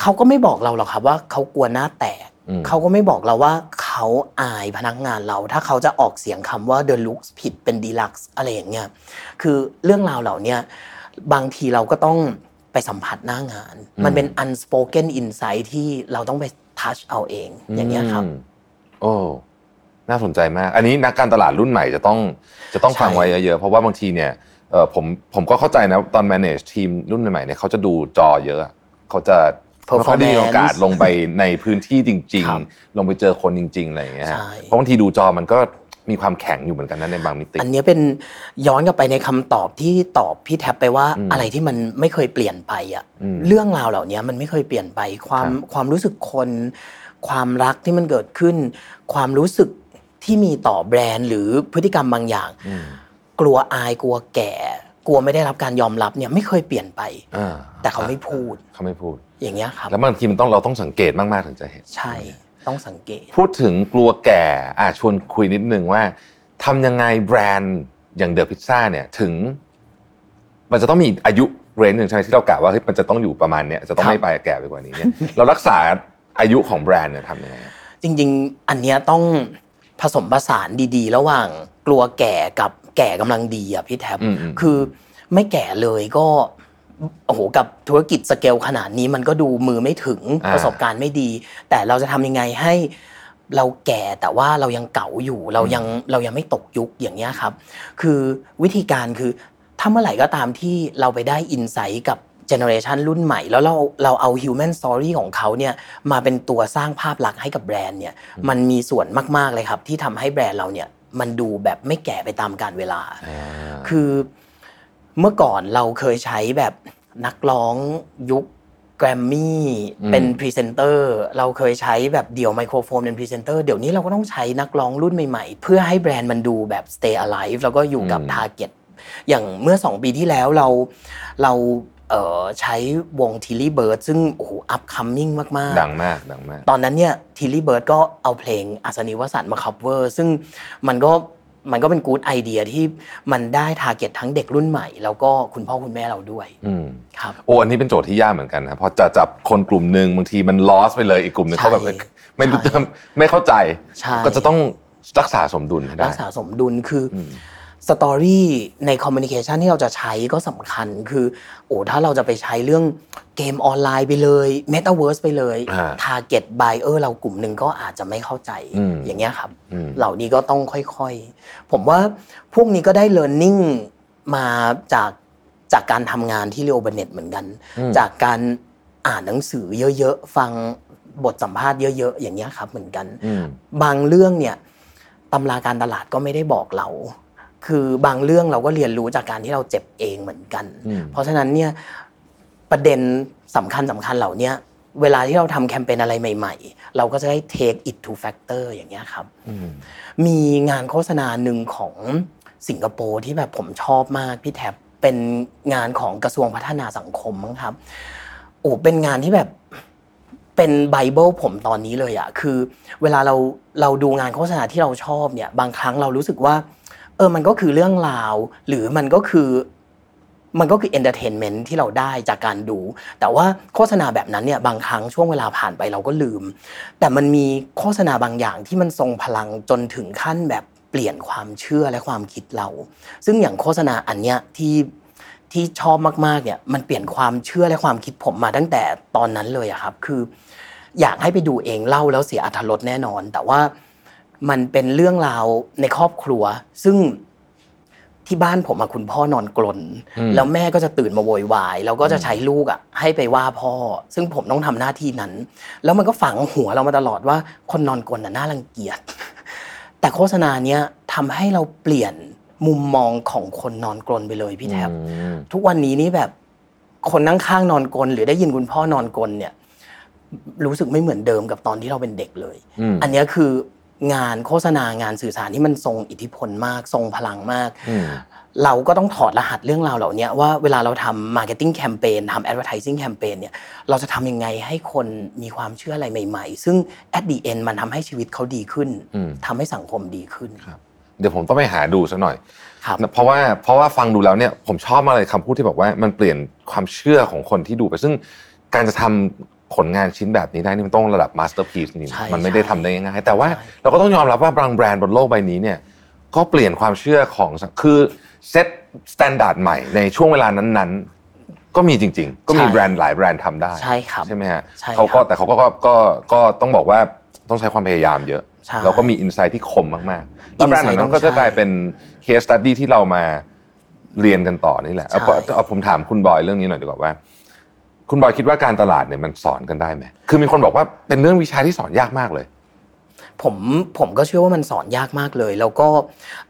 เขาก็ไม่บอกเราหรอกครับว่าเขากลัวหน้าแตกอืมเขาก็ไม่บอกเราว่าเขาอายพนักงานเรา ถ้าเขาจะออกเสียงคำว่า the looks ผิดเป็น deluxe อะไรอย่างเงี้ยคือเรื่องราวเหล่าเนี้ยบางทีเราก็ต้อง ไปสัมผัสหน้างาน มันเป็น unspoken insight ที่เราต้องไป touch เอาเอง อย่างเงี้ยครับมโอ้น่าสนใจมาก อันนี้นักการตลาดรุ่นใหม่จะต้องจะต้องใช่ฟังไว้เยอะๆ เพราะว่าบางทีเนี่ยเออผมผมก็เข้าใจนะตอน manage ทีมรุ่นใหม่ๆเนี่ยเขาจะดูจอเยอะ เขาจะไม่ค่อยได้มีโอกาสลงไปในพื้นที่จริงครับๆลงไปเจอคนจริง ๆ อะไรอย่างเงี้ยฮะใช่เพราะบางทีดูจอมันก็ มีความแข็งอยู่เหมือนกันนะในบางมิติ อันเนี้ยเป็นย้อนกลับไปในคำตอบที่ตอบพี่แท็บไปว่าอืมอะไรที่มันไม่เคยเปลี่ยนไปอะอืมเรื่องราวเหล่านี้มันไม่เคยเปลี่ยนไปความครับความรู้สึกคน ความรักที่มันเกิดขึ้น ความรู้สึกที่มีต่อแบรนด์ หรือพฤติกรรมบางอย่างอืมกลัวอายกลัวแก่ กลัวไม่ได้รับการยอมรับเนี่ยไม่เคยเปลี่ยนไปอ่าแต่เขาไม่พูดเขาไม่พูด อย่างเงี้ยครับแล้วบางทีมันต้องเราต้องสังเกตมากๆถึงจะเห็นใช่ ต้องสังเกต พูดถึงกลัวแก่อะชวนคุยนิดนึงว่าทำยังไงแบรนด์อย่างเดอะพิซซ่าเนี่ยถึง มันจะต้องมีอายุเรนจ์หนึ่งใช่ไหมที่เรากะว่าเฮ้ยมันจะต้องอยู่ประมาณเนี้ยจะต้องครับไม่ไปแก่ไปกว่านี้เนี่ยเรารักษาอายุของแบรนด์เนี่ยทำยังไงจริง ๆ อันเนี้ยต้องผสมผสานดีๆ ระหว่างกลัวแก่กับแก่กำลังดีอะพี่แท็บอืมอืมคือไม่แก่เลยก็ โอ้โหกับธุรกิจสเกลขนาดนี้มันก็ดูมือไม่ถึงอ่าประสบการณ์ไม่ดี แต่เราจะทำยังไงให้เราแก่แต่ว่าเรายังเก่าอยู่เรายังเรายังไม่ตกยุคอย่างเงี้ยครับ คือวิธีการคือถ้าเมื่อไหร่ก็ตามที่เราไปได้อินไซต์กับเจเนอเรชันรุ่นใหม่ แล้วเราเราเอา Human Story ของเขาเนี่ยมาเป็นตัวสร้างภาพลักษณ์ให้กับแบรนด์เนี่ยมันมีส่วนมาก ๆ เลยครับ ที่ทำให้แบรนด์เราเนี่ยมันดูแบบไม่แก่ไปตามกาลเวลาอ่าคือ เมื่อก่อนเราเคยใช้แบบนักร้องยุคแกรมมี่เป็นพรีเซนเตอร์เราเคยใช้แบบเดี่ยวไมโครโฟนเป็นพรีเซนเตอร์เดี๋ยวนี้เราก็ต้องใช้นักร้องรุ่นใหม่ๆ เพื่อให้แบรนด์มันดูแบบ stay alive แล้วก็อยู่กับอืม target อย่างเมื่อ 2 ปีที่แล้วเราเราเอ่อใช้วงทิลลี่เบิร์ดซึ่งโอ้โห upcoming มากๆ ดังมากดังมาก ตอนนั้นเนี่ยทิลลี่เบิร์ดก็เอาเพลงอัศนีวสันต์มา cover ซึ่งมันก็ มันก็เป็นกู๊ดไอเดียที่มันได้ target ทั้งเด็กรุ่นใหม่ แล้วก็คุณพ่อคุณแม่เราด้วยอืมครับโอ้อันนี้เป็นโจทย์ที่ยากเหมือนกันนะเพราะจะจับคนกลุ่มหนึ่งบางทีมัน lost ไปเลยอีกกลุ่มหนึงใช่เขาแบบไม่ไม่รู้ใช่ไม่เข้าใจใช่ก็จะต้องรักษาสมดุลให้ได้รักษาสมดุลคืออม story ใน communication ที่เราจะใช้ก็สำคัญคือโอ้ถ้าเราจะไปใช้เรื่องเกมออนไลน์ไปเลยเมตาเวิร์สไปเลยอ่าทาร์เก็ตบ u เออร์เรากลุ่มหนึ่งก็อาจจะไม่เข้าใจอืมอย่างเงี้ยครับอืมเหล่านี้ก็ต้องค่อยๆ ผมว่าพวกนี้ก็ได้ learning มาจากจากการทำงานที่ Leo Burnett เหมือนกันอืมจากการอ่านหนังสือเยอะๆ ฟังบทสัมภาษณ์เยอะๆ อย่างเงี้ยครับเหมือนกันอืมบางเรื่องเนี่ยตำราการตลาดก็ไม่ได้บอกเรา คือบางเรื่องเราก็เรียนรู้จากการที่เราเจ็บเองเหมือนกันอืมเพราะฉะนั้นเนี่ยประเด็นสำคัญสำคัญเหล่าเนี้ยเวลาที่เราทำแคมเปญอะไรใหม่ ๆ เราก็จะได้ take it to factor อย่างเงี้ยครับอืมมีงานโฆษณาหนึ่งของสิงคโปร์ที่แบบผมชอบมากพี่แท็บเป็นงานของกระทรวงพัฒนาสังคมมั้งครับโอ้เป็นงานที่แบบเป็นไบเบิลผมตอนนี้เลยอะคือ เวลาเราเราดูงานโฆษณาที่เราชอบเนี่ย บางครั้งเรารู้สึกว่าเออมันก็คือเรื่องราว หรือมันก็คือมันก็คือ entertainment ที่เราได้จากการดู แต่ว่าโฆษณาแบบนั้นเนี่ยบางครั้งช่วงเวลาผ่านไปเราก็ลืม แต่มันมีโฆษณาบางอย่างที่มันทรงพลังจนถึงขั้นแบบเปลี่ยนความเชื่อและความคิดเรา ซึ่งอย่างโฆษณาอันเนี้ยที่ที่ชอบมากๆเนี่ยมันเปลี่ยนความเชื่อและความคิดผมมาตั้งแต่ตอนนั้นเลยอะครับ คือ อยากให้ไปดูเองเล่าแล้วเสียอรรถรสแน่นอน แต่ว่า มันเป็นเรื่องราวในครอบครัว ซึ่งที่บ้านผมอะคุณพ่อนอนกลนอืมแล้วแม่ก็จะตื่นมาโวยวายแล้วก็จะใช้ลูกอะให้ไปว่าพ่อ ซึ่งผมต้องทำหน้าที่นั้น แล้วมันก็ฝังหัวเรามาตลอดว่าคนนอนกลนน่ะน่ารังเกียจแต่โฆษณาเนี้ยทำให้เราเปลี่ยนมุมมองของคนนอนกลนไปเลยพี่แทบอืมทุกวันนี้นี่แบบคนนั่งข้างนอนกลนหรือได้ยินคุณพ่อนอนกลนเนี่ย รู้สึกไม่เหมือนเดิมกับตอนที่เราเป็นเด็กเลยอืมอันเนี้ยคือ งานโฆษณางานสื่อสารที่มันทรงอิทธิพลมาก ทรงพลังมากอืมเราก็ต้องถอดรหัสเรื่องราวเหล่านี้ว่าเวลาเราทำ marketing campaign ทำ advertising campaign เนี่ยเราจะทำยังไงให้คนมีความเชื่ออะไรใหม่ๆ ซึ่ง at the end มันทำให้ชีวิตเขาดีขึ้นอืมทำให้สังคมดีขึ้นครับเดี๋ยวผมต้องไปหาดูสักหน่อยครับเพราะว่าเพราะว่าฟังดูแล้วเนี่ยผมชอบมากเลยคำพูดที่บอกว่ามันเปลี่ยนความเชื่อของคนที่ดูไปซึ่งการจะทำ ผลงานชิ้นแบบนี้ได้นี่มันต้องระดับ masterpiece นี่ใช่มันไม่ได้ใช่ทำได้ง่ายๆแต่ว่าใช่เราก็ต้องยอมรับว่าบางแบรนด์บนโลกใบนี้เนี่ยก็เปลี่ยนความเชื่อของสังคมคือ set standard ใหม่ในช่วงเวลานั้นๆ ก็มีจริง ๆ ก็มีแบรนด์หลายแบรนด์ทำได้ใช่ครับใช่ไหมฮะใช่เขาก็ครับแต่เขาก็ก็ก็ก็ต้องบอกว่าต้องใช้ความพยายามเยอะใช่แล้วก็มีอินไซต์ที่คมมากๆแล้วแบรนด์เหล่านั้นก็จะกลายเป็นเคสตัดดี้ที่เรามาเรียนกันต่อนี่แหละเอาใช่เอาผมถามคุณบอยเรื่องนี้หน่อยดีกว่าว่า คุณบอยคิดว่าการตลาดเนี่ยมันสอนกันได้ไหมคือมีคนบอกว่าเป็นเรื่องวิชาที่สอนยากมากเลย ผมผมก็เชื่อว่ามันสอนยากมากเลย แล้วก็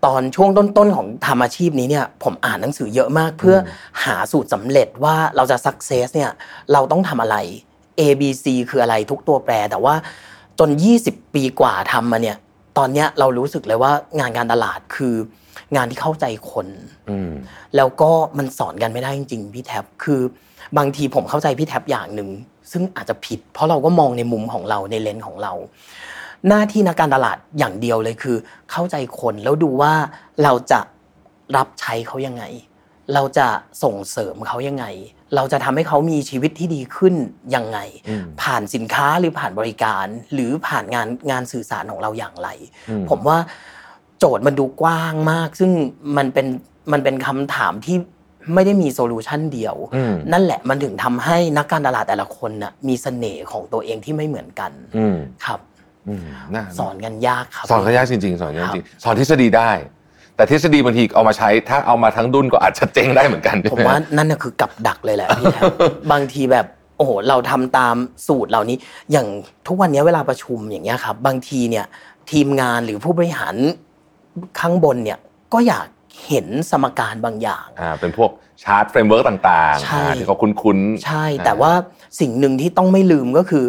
ตอนช่วงต้นๆของทำอาชีพนี้เนี่ย ผมอ่านหนังสือเยอะมาก เพื่อหาสูตรสำเร็จว่าเราจะ success เนี่ยเราต้องทำอะไร A B C คืออะไรทุกตัวแปร แต่ว่าจน 20 ปีกว่าทำมาเนี่ย ตอนเนี้ยเรารู้สึกเลยว่างานการตลาดคืองานที่เข้าใจคนอืมแล้วก็มันสอนกันไม่ได้จริงๆพี่แท็บคือ บางทีผมเข้าใจพี่แท็บอย่างหนึ่งซึ่งอาจจะผิด เพราะเราก็มองในมุมของเราในเลนส์ของเรา หน้าที่นักการตลาดอย่างเดียวเลยคือ เข้าใจคนแล้วดูว่าเราจะรับใช้เขายังไง เราจะส่งเสริมเขายังไง เราจะทำให้เขามีชีวิตที่ดีขึ้นยังไงอืมผ่านสินค้าหรือผ่านบริการ หรือผ่านงานงานสื่อสารของเราอย่างไรอืมผมว่าโจทย์มันดูกว้างมาก ซึ่งมันเป็นมันเป็นคำถามที่ ไม่ได้มี solution เดียวอืมนั่นแหละมันถึงทำให้นักการตลาดแต่ละคนน่ะมีเสน่ห์ของตัวเองที่ไม่เหมือนกันอืมครับอืมน่าสอนกันยากครับ สอนเขายากจริง ๆ สอนยากครับจริงสอนทฤษฎีได้ แต่ทฤษฎีบางทีเอามาใช้ ถ้าเอามาทั้งดุ้นก็อาจจะเจ๊งได้เหมือนกันผมว่านั่นน่ะคือกับดักเลยแหละพี่แทบบางทีแบบโอ้โหเราทำตามสูตรเหล่านี้ อย่างทุกวันนี้เวลาประชุมอย่างเงี้ยครับ บางทีเนี่ยทีมงานหรือผู้บริหารข้างบนเนี่ยก็อยาก เห็นสมการบางอย่างอ่าเป็นพวก chart framework ต่างใช่ๆอ่าที่เขาคุ้นๆ ใช่ แต่ว่าสิ่งหนึ่งที่ต้องไม่ลืมก็คือ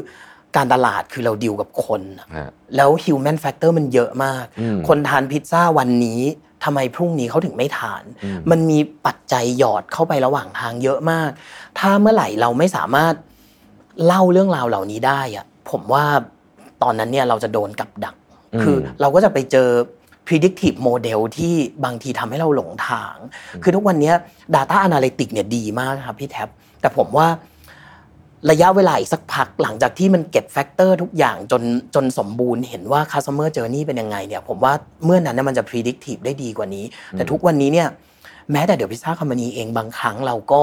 การตลาดคือเราดิวกับคนน่ะฮะแล้ว human factor มันเยอะมากอืมคนทานพิซซ่าวันนี้ทำไมพรุ่งนี้เขาถึงไม่ทานอืมมันมีปัจจัยหยอดเข้าไประหว่างทางเยอะมาก ถ้าเมื่อไหร่เราไม่สามารถเล่าเรื่องราวเหล่านี้ได้อะผมว่าตอนนั้นเนี่ยเราจะโดนกับดักอืมคือเราก็จะไปเจอ predictive model ที่บางทีทำให้เราหลงทาง คือทุกวันเนี้ย data analytics เนี่ยดีมากครับพี่แท็บ แต่ผมว่าระยะเวลาอีกสักพักหลังจากที่มันเก็บ factor ทุกอย่างจนจนสมบูรณ์เห็นว่า customer journey เป็นยังไงเนี่ยผมว่าเมื่อนั้นเนี่ยมันจะ predictive ได้ดีกว่านี้ แต่ทุกวันนี้เนี่ยแม้แต่ The Pizza Company เองบางครั้งเราก็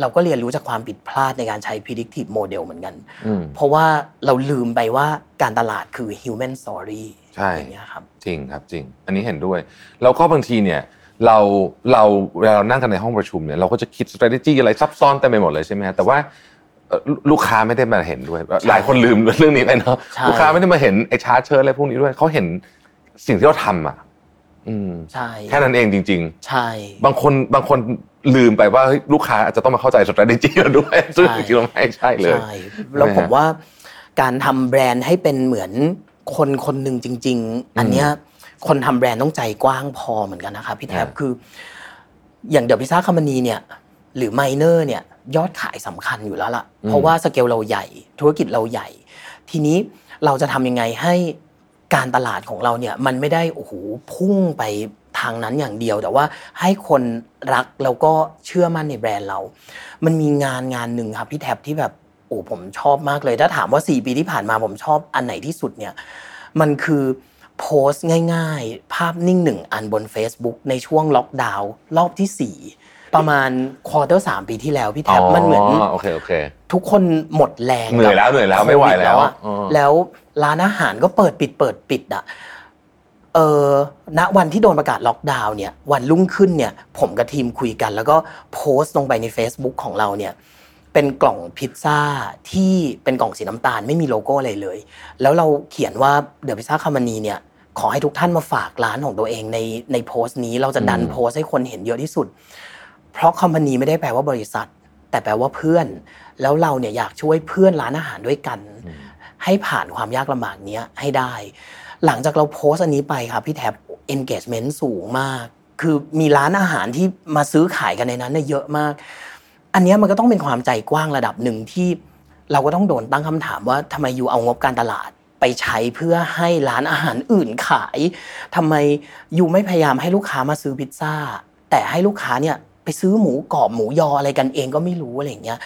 เราก็เรียนรู้จากความผิดพลาดในการใช้ predictive model เหมือนกันอืมเพราะว่าเราลืมไปว่าการตลาดคือ human story ใช่อย่างเงี้ยครับจริงครับจริง อันนี้เห็นด้วย แล้วก็บางทีเนี่ยเราเราเวลาเรานั่งกันในห้องประชุมเนี่ยเราก็จะคิด strategy อะไรซับซ้อนเต็มไปหมดเลยใช่ไหมฮะแต่ว่าเอ่อลูกค้าไม่ได้มาเห็นด้วย หลายคนลืมเรื่องนี้ไปเนาะใช่ลูกค้าไม่ได้มาเห็นไอ้ชาร์ตเชิร์ตอะไรพวกนี้ด้วยเขาเห็นสิ่งที่เราทำอะอืมใช่แค่นั้นเองจริงใช่ๆบางคนบางคนลืมไปว่าเฮ้ยลูกค้าอาจจะต้องมาเข้าใจ strategy เราด้วยซึ่งจริงๆแล้วไม่ใช่เลยใช่แล้วผมว่าการทำแบรนด์ให้เป็นเหมือน คนคนหนึ่งจริง ๆ อันเนี้ยคนทำแบรนด์ต้องใจกว้างพอเหมือนกันนะครับพี่แท็บอ่าคือ อย่างเดอะพิซซ่าคัม p านีเนี่ย หรือไมเนอร์เนี่ยยอดขายสำคัญอยู่แล้วล่ะ เพราะว่าสเกลเราใหญ่ ธุรกิจเราใหญ่ ทีนี้เราจะทำยังไงให้การตลาดของเราเนี่ยมันไม่ได้โอ้โหพุ่งไปทางนั้นอย่างเดียว แต่ว่าให้คนรักแล้วก็เชื่อมั่นในแบรนด์เรา มันมีงานงานหนึ่งครับพี่แท็บที่แบบ โอ้ผมชอบมากเลย ถ้าถามว่า 4 ปีที่ผ่านมาผมชอบอันไหนที่สุดเนี่ยมันคือโพสต์ง่ายๆ ภาพนิ่งหนึ่งอันบน Facebook ในช่วงล็อกดาวน์รอบที่ 4 ประมาณ quarter สี่ปีที่แล้วพี่แท็บมันเหมือนโอเคโอเค ทุกคนหมดแรงเหนื่อยแล้วเหนื่อยแล้วไม่ไหวแล้วโคดอะอ๋อแล้วร้านอาหารก็เปิดปิดเปิดปิดอะเออณวันที่โดนประกาศล็อกดาวน์เนี่ยวันรุ่งขึ้นเนี่ยผมกับทีมคุยกัน แล้วก็โพสต์ลงไปใน Facebook ของเราเนี่ย เป็นกล่องพิซซ่าที่เป็นกล่องสีน้ำตาลไม่มีโลโก้อะไรเลย แล้วเราเขียนว่าเดอะพิซซ่าคามานีเนี่ยขอให้ทุกท่านมาฝากร้านของตัวเองในในโพสต์นี้เราจะดันอืมโพสต์ให้คนเห็นเยอะที่สุด เพราะคอมพานีไม่ได้แปลว่าบริษัท แต่แปลว่าเพื่อน แล้วเราเนี่ยอยากช่วยเพื่อนร้านอาหารด้วยกัน ให้ผ่านความยากลำบากเนี้ยให้ได้ หลังจากเราโพสต์อันนี้ไปครับพี่แท็บ engagement สูงมาก คือมีร้านอาหารที่มาซื้อขายกันในนั้นเนี่ยเยอะมาก อันเนี้ยมันก็ต้องเป็นความใจกว้างระดับหนึ่งที่เราก็ต้องโดนตั้งคำถามว่าทำไมยูเอางบการตลาดไปใช้เพื่อให้ร้านอาหารอื่นขายทำไมยูไม่พยายามให้ลูกค้ามาซื้อพิซซ่า แต่ให้ลูกค้าเนี่ยไปซื้อหมูกรอบหมูยออะไรกันเองก็ไม่รู้อะไรอย่างเงี้ย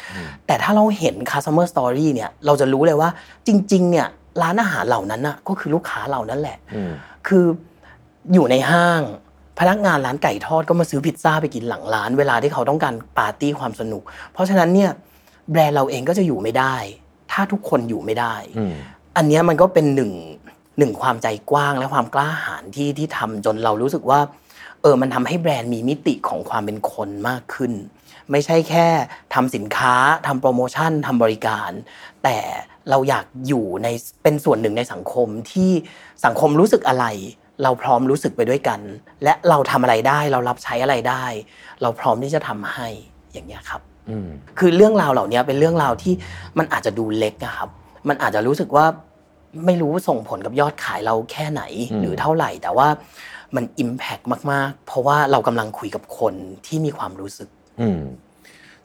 แต่ถ้าเราเห็น customer story เนี่ยเราจะรู้เลยว่าจริงๆเนี่ยร้านอาหารเหล่านั้นน่ะก็คือลูกค้าเรานั่นแหละอืมคืออยู่ในห้าง พนักงานร้านไก่ทอดก็มาซื้อพิซซ่าไปกินหลังร้าน เวลาที่เขาต้องการปาร์ตี้ความสนุก เพราะฉะนั้นเนี่ยแบรนด์เราเองก็จะอยู่ไม่ได้ ถ้าทุกคนอยู่ไม่ได้ อันนี้มันก็เป็นหนึ่งหนึ่งความใจกว้างและความกล้าหาญที่ที่ทำจนเรารู้สึกว่าเออมันทำให้แบรนด์มีมิติของความเป็นคนมากขึ้น ไม่ใช่แค่ทำสินค้าทำโปรโมชั่นทำบริการ แต่เราอยากอยู่ในเป็นส่วนหนึ่งในสังคมที่สังคมรู้สึกอะไร เราพร้อมรู้สึกไปด้วยกัน และเราทำอะไรได้เรารับใช้อะไรได้ เราพร้อมที่จะทำให้อย่างเงี้ยครับอืมคือเรื่องราวเหล่านี้เป็นเรื่องราวที่มันอาจจะดูเล็กอะครับ มันอาจจะรู้สึกว่าไม่รู้ส่งผลกับยอดขายเราแค่ไหนอืมหรือเท่าไหร่ แต่ว่ามัน impact มาก ๆ เพราะว่าเรากำลังคุยกับคนที่มีความรู้สึกอืม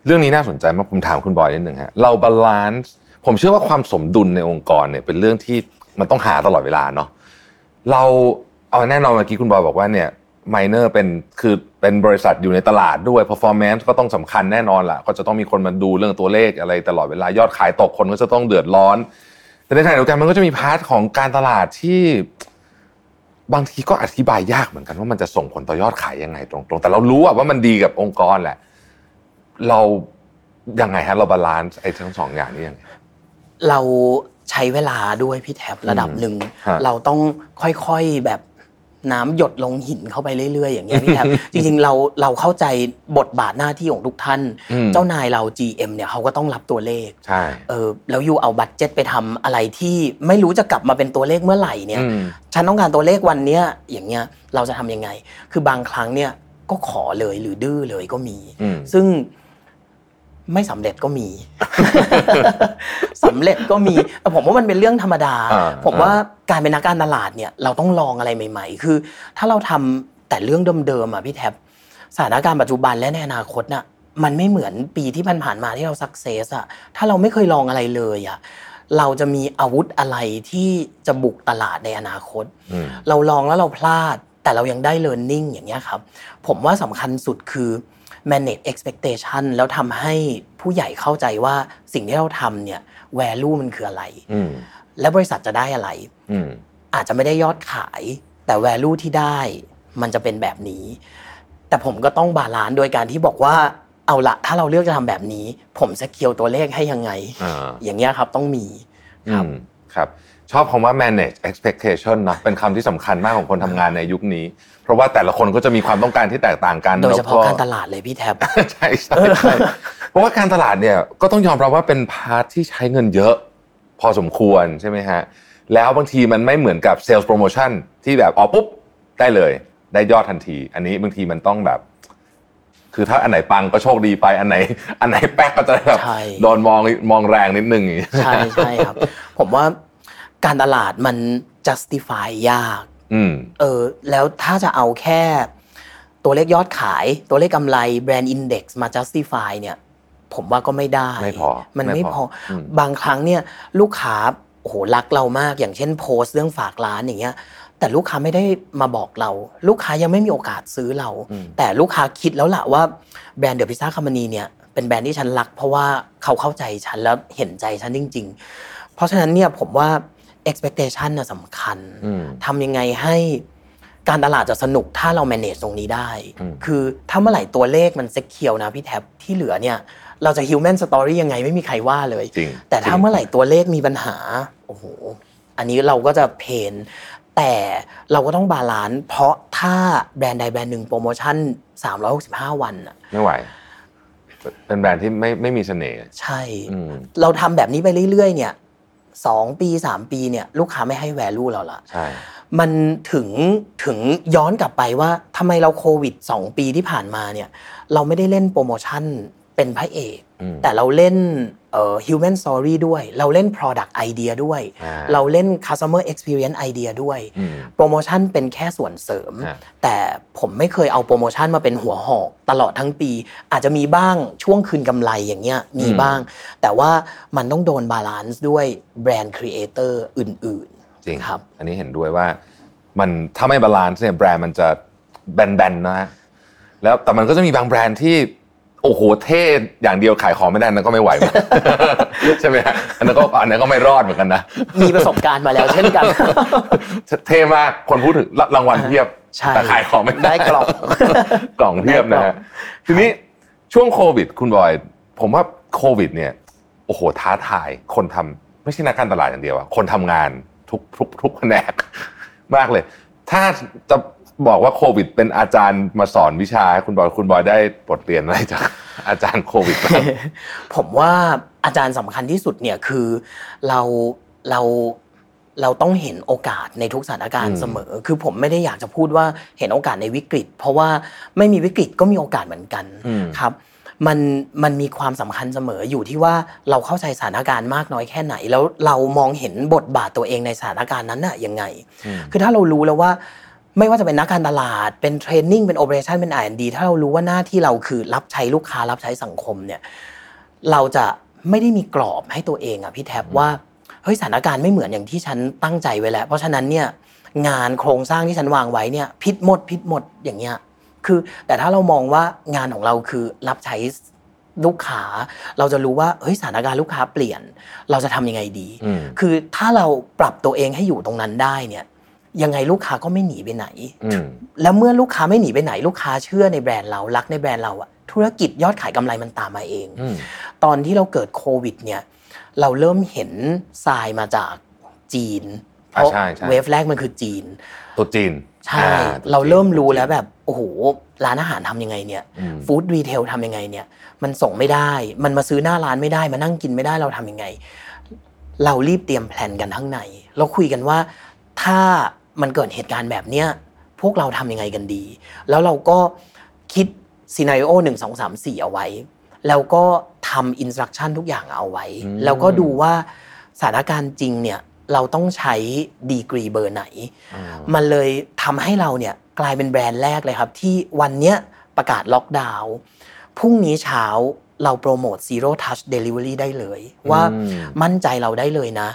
เรื่องนี้น่าสนใจมากผมถามคุณบอยนิดหนึ่งฮะเรา balanceผมเชื่อว่าความสมดุลในองค์กรเนี่ยเป็นเรื่องที่มันต้องหาตลอดเวลาเนาะเรา เอาแน่นอนเมื่อกี้คุณบอยบอกว่าเนี่ยไมเนอร์เป็นคือเป็นบริษัทอยู่ในตลาดด้วย performance ก็ต้องสำคัญแน่นอนล่ะ ก็จะต้องมีคนมาดูเรื่องตัวเลขอะไรตลอดเวลายอดขายตกคนก็จะต้องเดือดร้อน แต่ในขณะเดียวกันมันก็จะมี part ของการตลาดที่บางทีก็อธิบายยากเหมือนกันว่ามันจะส่งผลต่อยอดขายยังไงตรงๆ แต่เรารู้อะว่ามันดีกับองค์กรแหละ เรายังไงฮะเรา balance ไอ้ทั้งสองอย่างนี้ยังไงเราใช้เวลาด้วยพี่แท็บระดับหนึ่งฮะเราต้องค่อยๆแบบ น้ำหยดลงหินเข้าไปเรื่อยๆ อย่างเงี้ยพี่แท็บจริงๆเราเราเข้าใจบทบาทหน้าที่ของทุกท่านอืมเจ้านายเรา GM เนี่ยเขาก็ต้องรับตัวเลขใช่เออแล้ว you เอา budget ไปทำอะไรที่ไม่รู้จะกลับมาเป็นตัวเลขเมื่อไหร่เนี่ยอืมฉันต้องการตัวเลขวันเนี้ยอย่างเงี้ยเราจะทำยังไง คือบางครั้งเนี่ยก็ขอเลยหรือดื้อเลยก็มีอืมซึ่ง ไม่สำเร็จก็มีสำเร็จก็มีแต่ผมว่ามันเป็นเรื่องธรรมดาอ่าผมว่าการเป็นนักการตลาดเนี่ยเราต้องลองอะไรใหม่ ๆ คือ ถ้าเราทำแต่เรื่องเดิมๆอะพี่แท็บสถานการณ์ปัจจุบันและในอนาคตน่ะมันไม่เหมือนปีที่ผ่านๆมาที่เราสักเซสอะถ้าเราไม่เคยลองอะไรเลยอะเราจะมีอาวุธอะไรที่จะบุกตลาดในอนาคตอืมเราลองแล้วเราพลาด แต่เรายังได้ learning อย่างเงี้ยครับ ผมว่าสำคัญสุดคือ manage expectation แล้วทำให้ผู้ใหญ่เข้าใจว่าสิ่งที่เราทำเนี่ย value มันคืออะไรอืมและบริษัทจะได้อะไรอืมอาจจะไม่ได้ยอดขาย แต่ value ที่ได้มันจะเป็นแบบนี้ แต่ผมก็ต้อง balance โดยการที่บอกว่าเอาละถ้าเราเลือกจะทำแบบนี้ ผมจะเคียวตัวเลขให้ยังไงอ่าอย่างเงี้ยครับต้องมีครับอืมครับ ชอบคำว่า manage expectation นะเป็นคำที่สำคัญมากของคนทำงานในยุคนี้ เพราะว่าแต่ละคนก็จะมีความต้องการที่แตกต่างกันโดยเฉพาะแล้วการตลาดเลยพี่แท็บใช่ใช่ใช่เพราะว่าการตลาดเนี่ยก็ต้องยอมรับว่าเป็น part ที่ใช้เงินเยอะ พอสมควรใช่ไหมฮะแล้วบางทีมันไม่เหมือนกับ sales promotion ที่แบบอ๋อปุ๊บได้เลย ได้ยอดทันที อันนี้บางทีมันต้องแบบ คือถ้าอันไหนปังก็โชคดีไปอันไหน อันไหนแป๊กก็จะแบบใช่โดนมองมองแรงนิดนึงอย่างงี้ใช่ใช่ครับ ผมว่า การตลาดมัน justify ยากอืมเออแล้วถ้าจะเอาแค่ ตัวเลขยอดขาย ตัวเลขกำไรแบรนด์อินเด็กซ์มา justify เนี่ย ผมว่าก็ไม่ได้ไม่พอมันไม่ไม่พพอออมบางครั้งเนี่ย ลูกค้าโอ้โหรักเรามากอย่างเช่นโพสต์เรื่องฝากร้านอย่างเงี้ยแต่ลูกค้าไม่ได้มาบอกเรา ลูกค้ายังไม่มีโอกาสซื้อเรา แต่ลูกค้าคิดแล้วล่ะว่าแบรนด์เดอะพิซซ่าคัมมานีเนี่ยเป็นแบรนด์ที่ฉันรัก เพราะว่าเขาเข้าใจฉันแล้วเห็นใจฉันจริง ๆ เพราะฉะนั้นเนี่ยผมว่า expectation น่ะสำคัญอืมทำยังไงให้การตลาดจะสนุกถ้าเรา manage ตรงนี้ได้อืมคือถ้าเมื่อไหร่ตัวเลขมันเซ็กเคียวนะพี่แท็บที่เหลือเนี่ยเราจะ human story ยังไงไม่มีใครว่าเลยจริงแต่ถ้าจริงเมื่อไหร่ตัวเลขมีปัญหาโอ้โหอันนี้เราก็จะ pain แต่เราก็ต้อง balance เพราะถ้าแบรนด์ใดแบรนด์หนึ่งโปรโมชั่น 365 วันน่ะไม่ไหวเป็นแบรนด์ที่ไม่ไม่มีเสน่ห์ใช่อืมเราทำแบบนี้ไปเรื่อยๆ เนี่ย สองปีสามปีเนี่ยลูกค้าไม่ให้ value เราละใช่มันถึงถึงย้อนกลับไปว่าทำไมเราโควิด 2 ปีที่ผ่านมาเนี่ยเราไม่ได้เล่นโปรโมชั่น เป็นพระเอกอืมแต่เราเล่นเอ่อ human story ด้วย เราเล่น product idea ด้วยอ่าเราเล่น customer experience idea ด้วยอืมโปรโมชั่นเป็นแค่ส่วนเสริมฮะแต่ผมไม่เคยเอาโปรโมชั่นมาเป็นหัวหอกตลอดทั้งปี อาจจะมีบ้างช่วงคืนกำไรอย่างเงี้ยมีบ้าง แต่ว่ามันต้องโดน balance ด้วย brand creator อื่นจริงครับ อันนี้เห็นด้วยว่ามันถ้าไม่ balance เนี่ยแบรนด์มันจะแบนๆนะฮะแล้วแต่มันก็จะมีบางแบรนด์ที่ โอ้โหเท่อย่างเดียวขายของไม่ได้นั่นก็ไม่ไหวเหมือนกันใช่ไหมฮะอันนั้นก็อันนั้นก็ไม่รอดเหมือนกันนะๆมีประสบการณ์มาแล้วเช่นกัน เท่มากคนพูดถึงรางวัลเพียบใช่แต่ขายของไม่ได้กล่องกล่องเพียบนะได้กล่อฮะงทีนี้ช่วงโควิด คุณบอย ผมว่าโควิด เนี่ยโอ้โหท้าทายคนทำไม่ใช่นักการตลาดอย่างเดียวอะคนทำงานทุกทุกทุกแผนกมากเลย ถ้าจะ บอกว่าโควิด เป็นอาจารย์มาสอนวิชาให้คุณบอยคุณบอยได้บทเรียนอะไรจากอาจารย์โควิดบ้างผมว่าอาจารย์สำคัญที่สุดเนี่ยคือเราเราเราต้องเห็นโอกาสในทุกสถานการอืณ์มเสมอ คือผมไม่ได้อยากจะพูดว่าเห็นโอกาสในวิกฤต เพราะว่าไม่มีวิกฤตก็มีโอกาสเหมือนกันอืมครับมันมันมีความสำคัญเสมออยู่ที่ว่าเราเข้าใจสถานการณ์มากน้อยแค่ไหน แล้วเรามองเห็นบทบาทตัวเองในสถานการณ์นั้นน่ะยังไงอืมคือถ้าเรารู้แล้วว่า ไม่ว่าจะเป็นนักการตลาด เป็นเทรนนิ่งเป็นโอเปอเรชันเป็น R&D ถ้าเรารู้ว่าหน้าที่เราคือรับใช้ลูกค้ารับใช้สังคมเนี่ยเราจะไม่ได้มีกรอบให้ตัวเองอะพี่แท็บว่าเฮ้ยสถานการณ์ไม่เหมือนอย่างที่ฉันตั้งใจไว้แล้ว เพราะฉะนั้นเนี่ยงานโครงสร้างที่ฉันวางไว้เนี่ยพิษหมดพิษหมดอย่างเงี้ยคือแต่ถ้าเรามองว่างานของเราคือรับใช้ลูกค้า เราจะรู้ว่าเฮ้ยสถานการณ์ลูกค้าเปลี่ยน เราจะทำยังไงดีอืมคือถ้าเราปรับตัวเองให้อยู่ตรงนั้นได้เนี่ย ยังไงลูกค้าก็ไม่หนีไปไหนอืมแล้วเมื่อลูกค้าไม่หนีไปไหน ลูกค้าเชื่อในแบรนด์เรารักในแบรนด์เราอะธุรกิจยอดขายกำไรมันตามมาเองอืมตอนที่เราเกิดโควิดเนี่ยเราเริ่มเห็นทรายมาจากจีน เพอ่าราะใช่ใช่ wave แรกมันคือจีนตัวจีน ใช่อ่ตัวจีนเราเริ่มรู้แล้วแบบโอ้โหร้านอาหารทำยังไงเนี่ยอืม food retail ทำยังไงเนี่ยมันส่งไม่ได้ มันมาซื้อหน้าร้านไม่ได้มานั่งกินไม่ได้เราทำยังไง เรารีบเตรียมแผนกันข้างใน เราคุยกันว่าถ้า มันเกิดเหตุการณ์แบบเนี้ยพวกเราทำยังไงกันดี แล้วเราก็คิดซีนารีโอหนึ่งสองสามสี่เอาไว้ แล้วก็ทำอินสตรักชั่นทุกอย่างเอาไว้อืมแล้วก็ดูว่าสถานการณ์จริงเนี่ยเราต้องใช้ดีกรีเบอร์ไหนอืมมันเลยทำให้เราเนี่ยกลายเป็นแบรนด์แรกเลยครับ ที่วันเนี้ยประกาศล็อกดาวน์พรุ่งนี้เช้าเราโปรโมท Zero Touch Delivery ได้เลย ว่าอืมมั่นใจเราได้เลยนะ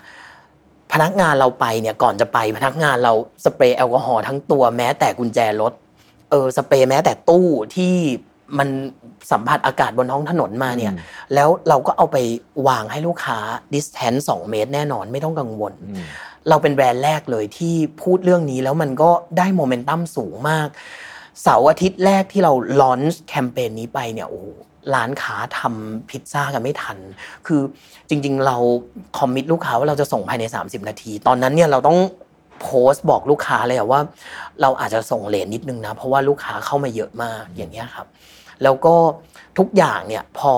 พนักงานเราไปเนี่ยก่อนจะไปพนักงานเราสเปรย์แอลกอฮอล์ทั้งตัวแม้แต่กุญแจรถเออสเปรย์แม้แต่ตู้ที่มันสัมผัสอากาศบนท้องถนนมาเนี่ย แล้วเราก็เอาไปวางให้ลูกค้า distance 2 เมตร แน่นอนไม่ต้องกังวลอืมเราเป็นแบรนด์แรกเลยที่พูดเรื่องนี้แล้วมันก็ได้โมเมนตัมสูงมาก เสาร์อาทิตย์แรกที่เรา launch แคมเปญนี้ไปเนี่ยโอ้โห ร้านค้าทำพิซซ่ากันไม่ทัน คือจริง ๆ เรา commit ลูกค้าว่าเราจะส่งภายใน 30 นาที ตอนนั้นเนี่ยเราต้องโพสต์บอกลูกค้าเลยอะว่า เราอาจจะส่ง late นิดนึงนะ เพราะว่าลูกค้าเข้ามาเยอะมากอย่างเงี้ยครับ แล้วก็ทุกอย่างเนี่ยพอ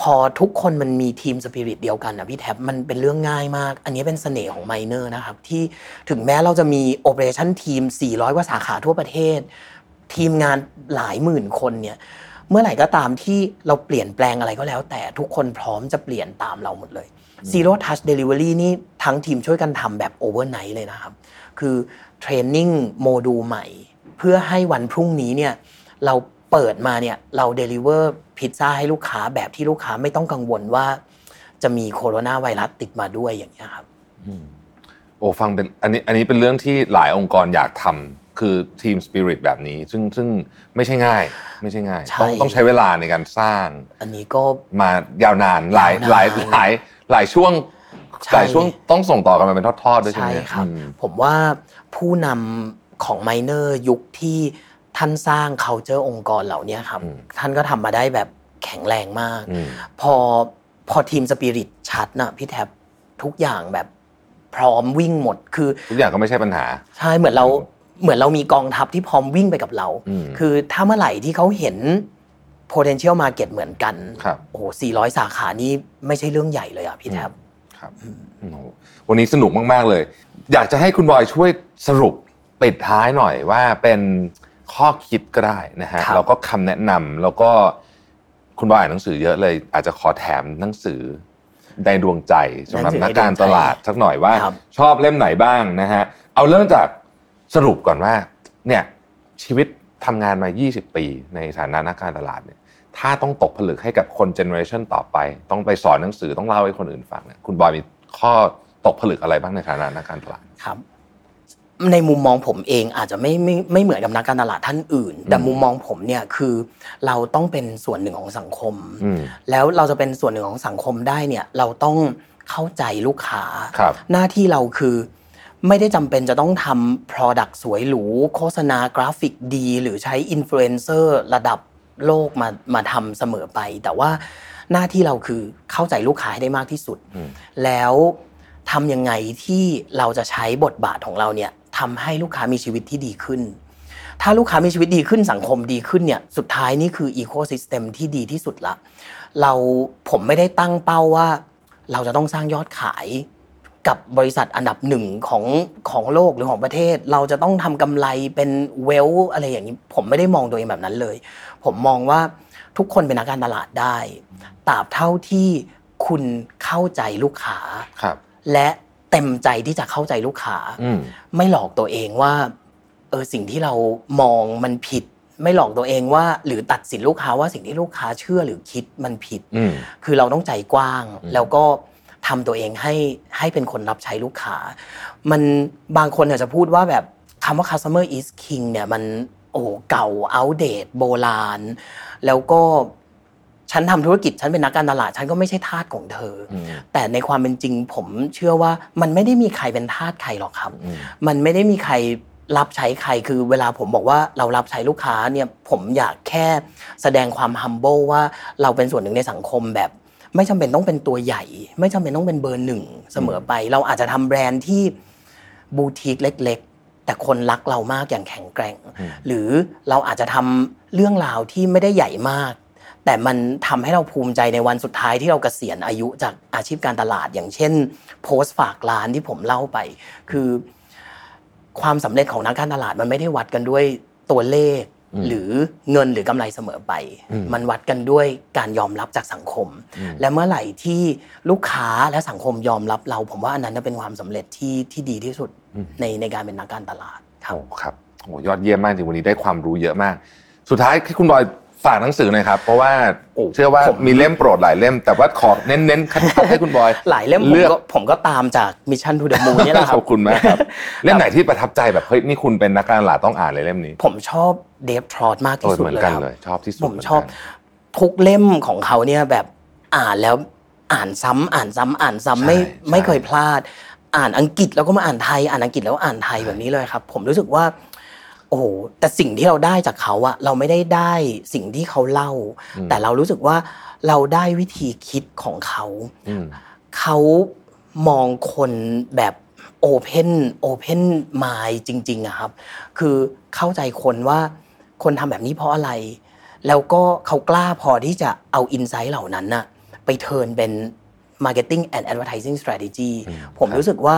พอทุกคนมันมี team spirit เดียวกันนะพี่แท็บมันเป็นเรื่องง่ายมาก อันนี้เป็นเสน่ห์ของไมเนอร์นะครับ ที่ถึงแม้เราจะมี operation team 400 กว่าสาขาทั่วประเทศ ทีมงานหลายหมื่นคนเนี่ย เมื่อไหร่ก็ตามที่เราเปลี่ยนแปลงอะไรก็แล้ว แต่ทุกคนพร้อมจะเปลี่ยนตามเราหมดเลย Zero Touch Delivery นี่ทั้งทีมช่วยกันทำแบบ overnight เลยนะครับ คือ training module ใหม่ เพื่อให้วันพรุ่งนี้เนี่ยเราเปิดมาเนี่ยเรา deliver พิซซ่าให้ลูกค้าแบบที่ลูกค้าไม่ต้องกังวลว่า จะมีโคโรนาไวรัสติดมาด้วยอย่างนี้ยครับ โอ้ฟังเป็นอันนี้อันนี้เป็นเรื่องที่หลายองค์กรอยากทำ คือทีมสปิริตแบบนี้ ซึ่งซึ่งไม่ใช่ง่าย ไม่ใช่ง่ายใช่ต้องต้องใช้เวลาในการสร้าง อันนี้ก็มายาวนานหลายยาวนานหลายหลายหลายช่วงใช่หลายช่วงต้องส่งต่อกันมาเป็นทอดๆด้วยใช่ใช่ไหมครับอืมผมว่าผู้นำของไมเนอร์ยุคที่ท่านสร้าง culture องค์กรเหล่านี้ครับอืมท่านก็ทำมาได้แบบแข็งแรงมากอืมพอพอทีมสปิริตชัดนะพี่แท็บทุกอย่างแบบพร้อมวิ่งหมดคือทุกอย่างก็ไม่ใช่ปัญหา ใช่เหมือนเรา เหมือนเรามีกองทัพที่พร้อมวิ่งไปกับเราอืมคือถ้าเมื่อไหร่ที่เขาเห็น potential market เหมือนกันครับโอ้โห 400 สาขานี่ไม่ใช่เรื่องใหญ่เลยอะพี่แท็บครับโอ้โหวันนี้สนุกมาก ๆ เลย อยากจะให้คุณบอยช่วยสรุปปิดท้ายหน่อยว่าเป็นข้อคิดก็ได้นะฮะครับแล้วก็คำแนะนำแล้วก็คุณบอยอ่านหนังสือเยอะเลย อาจจะขอแถมหนังสือในดวงใจสำหรับนักการตลาดสักหน่อยว่าครับชอบเล่มไหนบ้างนะฮะเอาเริ่มจาก สรุปก่อนว่าเนี่ยชีวิตทำงานมา 20 ปีในฐานะนักการตลาดเนี่ยถ้าต้องตกผลึกให้กับคน generation ต่อไป ต้องไปสอนหนังสือต้องเล่าให้คนอื่นฟังเนี่ยคุณบอยมีข้อตกผลึกอะไรบ้างในฐานะนักการตลาดครับ ในมุมมองผมเองอาจจะไม่ไม่ไม่เหมือนกับนักการตลาดท่านอื่น แต่อืมมุมมองผมเนี่ยคือเราต้องเป็นส่วนหนึ่งของสังคมอืมแล้วเราจะเป็นส่วนหนึ่งของสังคมได้เนี่ยเราต้องเข้าใจลูกค้าครับหน้าที่เราคือ ไม่ได้จำเป็นจะต้องทำ Product สวยหรู โฆษณากราฟิกดี หรือใช้อินฟลูเอนเซอร์ระดับโลกมามาทำเสมอไป แต่ว่าหน้าที่เราคือเข้าใจลูกค้าให้ได้มากที่สุดอืมแล้วทำยังไงที่เราจะใช้บทบาทของเราเนี่ยทำให้ลูกค้ามีชีวิตที่ดีขึ้น ถ้าลูกค้ามีชีวิตดีขึ้นสังคมดีขึ้นเนี่ยสุดท้ายนี่คืออีโคซิสเต็มที่ดีที่สุดละเราผมไม่ได้ตั้งเป้าว่า เราจะต้องสร้างยอดขาย กับบริษัทอันดับหนึ่งของของโลกหรือของประเทศ เราจะต้องทำกำไรเป็นเวลอะไรอย่างนี้ ผมไม่ได้มองตัวเองแบบนั้นเลย ผมมองว่าทุกคนเป็นนักการตลาดได้ตราบเท่าที่คุณเข้าใจลูกค้าครับ และเต็มใจที่จะเข้าใจลูกค้าอืมไม่หลอกตัวเองว่าเออสิ่งที่เรามองมันผิด ไม่หลอกตัวเองว่า หรือตัดสินลูกค้าว่าสิ่งที่ลูกค้าเชื่อหรือคิดมันผิดอืมคือเราต้องใจกว้างอืมแล้วก็ ทำตัวเองให้ให้เป็นคนรับใช้ลูกค้า มันบางคนอาจจะพูดว่าแบบคำว่า customer is king เนี่ยมันโอ้โหเก่า outdate โบราณ แล้วก็ฉันทำธุรกิจฉันเป็นนักการตลาดฉันก็ไม่ใช่ทาสของเธอออืมแต่ในความเป็นจริงผมเชื่อว่ามันไม่ได้มีใครเป็นทาสใครหรอกครับอืมมันไม่ได้มีใครรับใช้ใครคือเวลาผมบอกว่าเรารับใช้ลูกค้าเนี่ยผมอยากแค่แสดงความ humble ว่าเราเป็นส่วนหนึ่งในสังคมแบบ ไม่จำเป็นต้องเป็นตัวใหญ่ ไม่จำเป็นต้องเป็นเบอร์หนึ่งเสมอไป เราอาจจะทำแบรนด์ที่บูติกเล็ก ๆ แต่คนรักเรามากอย่างแข็งแกร่งอืมหรือเราอาจจะทำเรื่องราวที่ไม่ได้ใหญ่มาก แต่มันทำให้เราภูมิใจในวันสุดท้ายที่เราเกษียณอายุจากอาชีพการตลาด อย่างเช่น โพสต์ฝากร้านที่ผมเล่าไป คือ ความสำเร็จของนักการตลาดมันไม่ได้วัดกันด้วยตัวเลขอืม หรือเงินหรือกำไรเสมอไปอืมมันวัดกันด้วยการยอมรับจากสังคมอืมและเมื่อไหร่ที่ลูกค้าและสังคมยอมรับเรา ผมว่าอันนั้นน่ะเป็นความสำเร็จที่ที่ดีที่สุดในในการเป็นนักการตลาดครับโอ้ครับโอ้ยอดเยี่ยมมากจริงวันนี้ได้ความรู้เยอะมาก สุดท้ายให้คุณบอย ฝากหนังสือหน่อยครับ เพราะว่าเชื่อว่าผมมีเล่มโปรดหลายเล่ม แต่ว่าขอเน้นๆคัดๆให้คุณบอย หลายเล่มผมเลือกก็ผมก็ตามจาก Mission To The Moon เนี่ยแหละครับขอบคุณมากครับ เล่มไหนที่ประทับใจแบบเฮ้ยนี่คุณเป็นนักการตลาดต้องอ่านเลยเล่มนี้ ผมชอบ Dave Trott มากโอ้ที่สุดเหมือนเลยกันครับเลยชอบที่สุดผมเหนกันชอบ ทุกเล่มของเขาเนี่ยแบบอ่านแล้วอ่านซ้ำอ่านซ้ำอ่านซ้ำไม่ใช่ไม่เคยพลาด อ่านอังกฤษแล้วก็มาอ่านไทย อ่านอังกฤษแล้วอ่านไทยแบบนี้เลยครับ ผมรู้สึกว่า โอ้โหแต่สิ่งที่เราได้จากเขาอะเราไม่ได้ได้สิ่งที่เขาเล่า แต่เรารู้สึกว่าเราได้วิธีคิดของเขาอืมเขามองคนแบบโอเพนโอเพนมายจริงๆอะครับ คือเข้าใจคนว่าคนทำแบบนี้เพราะอะไร แล้วก็เขากล้าพอที่จะเอาอินไซต์เหล่านั้นน่ะไปเทิร์นเป็น marketing and advertising strategy ผมรู้สึกว่า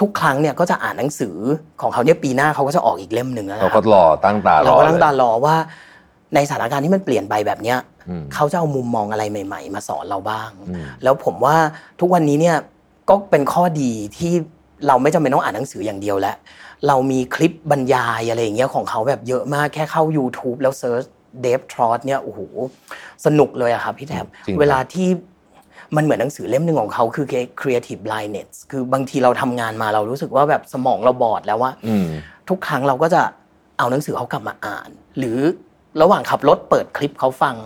ทุกครั้งเนี่ยก็จะอ่านหนังสือของเขาเนี่ยปีหน้าเขาก็จะออกอีกเล่มหนึ่งนะคเรารับก็รอตั้งตารอเราก็ตั้งตาเลยรอว่าในสถานการณ์ที่มันเปลี่ยนไปแบบเนี้ยอืมเขาจะเอามุมมองอะไรใหม่ ๆ มาสอนเราบ้างอืมแล้วผมว่าทุกวันนี้เนี่ยก็เป็นข้อดีที่เราไม่จำเป็นต้องอ่านหนังสืออย่างเดียวแล้ว เรามีคลิปบรรยายอะไรอย่างเงี้ยของเขาแบบเยอะมากแค่เข้า YouTube แล้ว search Dave Trott เนี่ยโอ้โหสนุกเลยอะครับพี่แท็บจริงครับเวลาที่ มันเหมือนหนังสือเล่มหนึ่งของเขาคือ creative blindness คือบางทีเราทำงานมาเรารู้สึกว่าแบบสมองเราบอดแล้วว่าอืมทุกครั้งเราก็จะเอาหนังสือเขากลับมาอ่าน หรือระหว่างขับรถเปิดคลิปเขาฟัง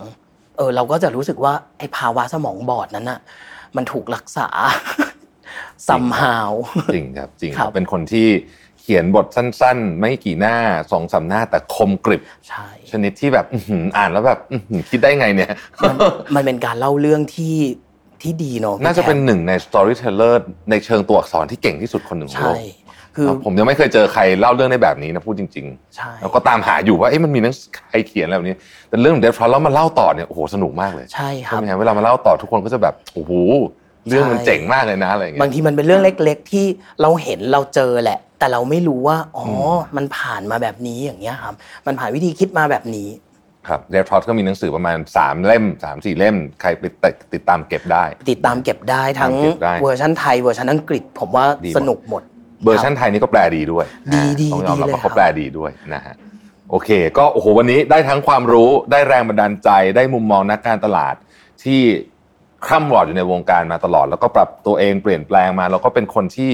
เออเราก็จะรู้สึกว่าไอ้ภาวะสมองบอดนั้นน่ะมันถูกรักษาซัมฮาวจริงครับจริงครับเป็นคนที่เขียนบทสั้น ๆ ไม่กี่หน้าสองสามหน้าแต่คมกริบใช่ชนิดที่แบบอื้อหืออ่านแล้วแบบอื้อหือคิดได้ไงเนี่ยมันมันเป็นการเล่าเรื่องที่ ที่ดีเนาะพี่น่าจะเป็นแทหนึ่งใน storyteller ในเชิงตัวอักษรที่เก่งที่สุดคนหนึ่งของโลใช่กคือครับผมยังไม่เคยเจอใครเล่าเรื่องได้แบบนี้นะพูดจริงใช่ๆแล้วก็ตามหาอยู่ว่าเอ๊ะมันมีหนังใครเขียนอะไรแบบนี้ แต่เรื่อง Dave Trott แล้วมาเล่าต่อเนี่ยโอ้โหสนุกมากเลยใช่คใช่รับไหมฮะเวลามาเล่าต่อทุกคนก็จะแบบโอ้โหเรื่องมันใช่เจ๋งมากเลยนะอะไรอย่างเงี้ยบางทีมันเป็นเรื่องเล็ก ๆ ที่เราเห็นเราเจอแหละ แต่เราไม่รู้ว่าอ๋ออมมันผ่านมาแบบนี้อย่างเงี้ยครับ มันผ่านวิธีคิดมาแบบนี้ ครับ Dave Trott ก็มีหนังสือประมาณ 3 เล่ม 3 4 เล่ม ใครไปติดตามเก็บได้ ติดตามเก็บได้ทั้งตามเก็บได้เวอร์ชันไทยเวอร์ชันอังกฤษ ผมว่าดีหมดสนุกหมด เวอร์ชันไทยนี่ก็แปลดีด้วยดีอ่าดีต้องยอมรับดีเลยว่าเขาครับแปลดีด้วยนะฮะโอเค ก็โอ้โหวันนี้ได้ทั้งความรู้ได้แรงบันดาลใจได้มุมมองนักการตลาดที่คร่ำวอดอยู่ในวงการมาตลอด แล้วก็ปรับตัวเองเปลี่ยนแปลงมา แล้วก็เป็นคนที่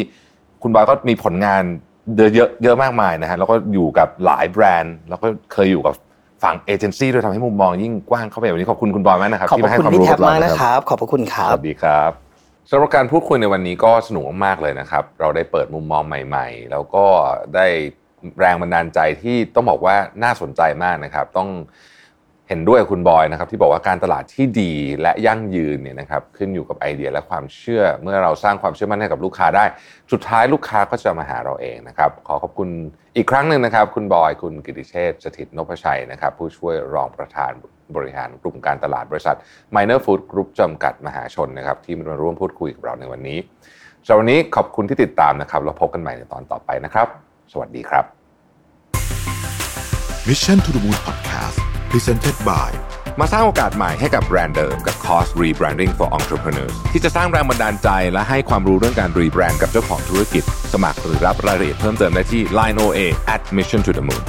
คุณบอยก็มีผลงานเยอะเยอะเยอะมากมายนะฮะแล้วก็อยู่กับหลายแบรนด์ แล้วก็เคยอยู่กับ ฝั่งเอเจนซี่ด้วยทำให้มุมมองยิ่งกว้างเข้าไปวันนี้ขอบคุณคุณบอยมากนะครับขอบที่พมาระให้คุณความพี่รู้แท็กับบเรามากนะนะคครับรับ ขอบพระคุณครัสบวัสดีครับสำหรับการพูดคุยในวันนี้ก็สนุกมากๆเลยนะครับ เราได้เปิดมุมมองใหม่ ๆ แล้วก็ได้แรงบันดาลใจที่ต้องบอกว่าน่าสนใจมากนะครับ ต้อง เห็นด้วยคุณบอยนะครับที่บอกว่าการตลาดที่ดีและยั่งยืนเนี่ยนะครับขึ้นอยู่กับไอเดียและความเชื่อเมื่อเราสร้างความเชื่อมั่นให้กับลูกค้าได้ สุดท้ายลูกค้าก็จะมาหาเราเองนะครับขอขอบคุณอีกครั้งหนึ่งนะครับ คุณบอยคุณกิติเชษฐสถิตนพชัยนะครับผู้ช่วยรองประธานบริหารกลุ่มการตลาดบริษัท Minor Food Group จำกัดมหาชนนะครับที่มาร่วมพูดคุยกับเราในวันนี้สำหรับวันนี้ขอบคุณที่ติดตามนะครับเราพบกันใหม่ในตอนต่อไปนะครับ สวัสดีครับ Mission to the Moon Podcast Presented by มาสร้างโอกาสใหม่ให้กับแบรนด์เดิมกับ Cost Rebranding for Entrepreneurs ที่จะสร้างแรงบันดาลใจและให้ความรู้เรื่องการรีแบรนด์กับเจ้าของธุรกิจ สมัครหรือรับรายละเอียดเพิ่มเติมได้ที่ Line OA at Mission to the Moon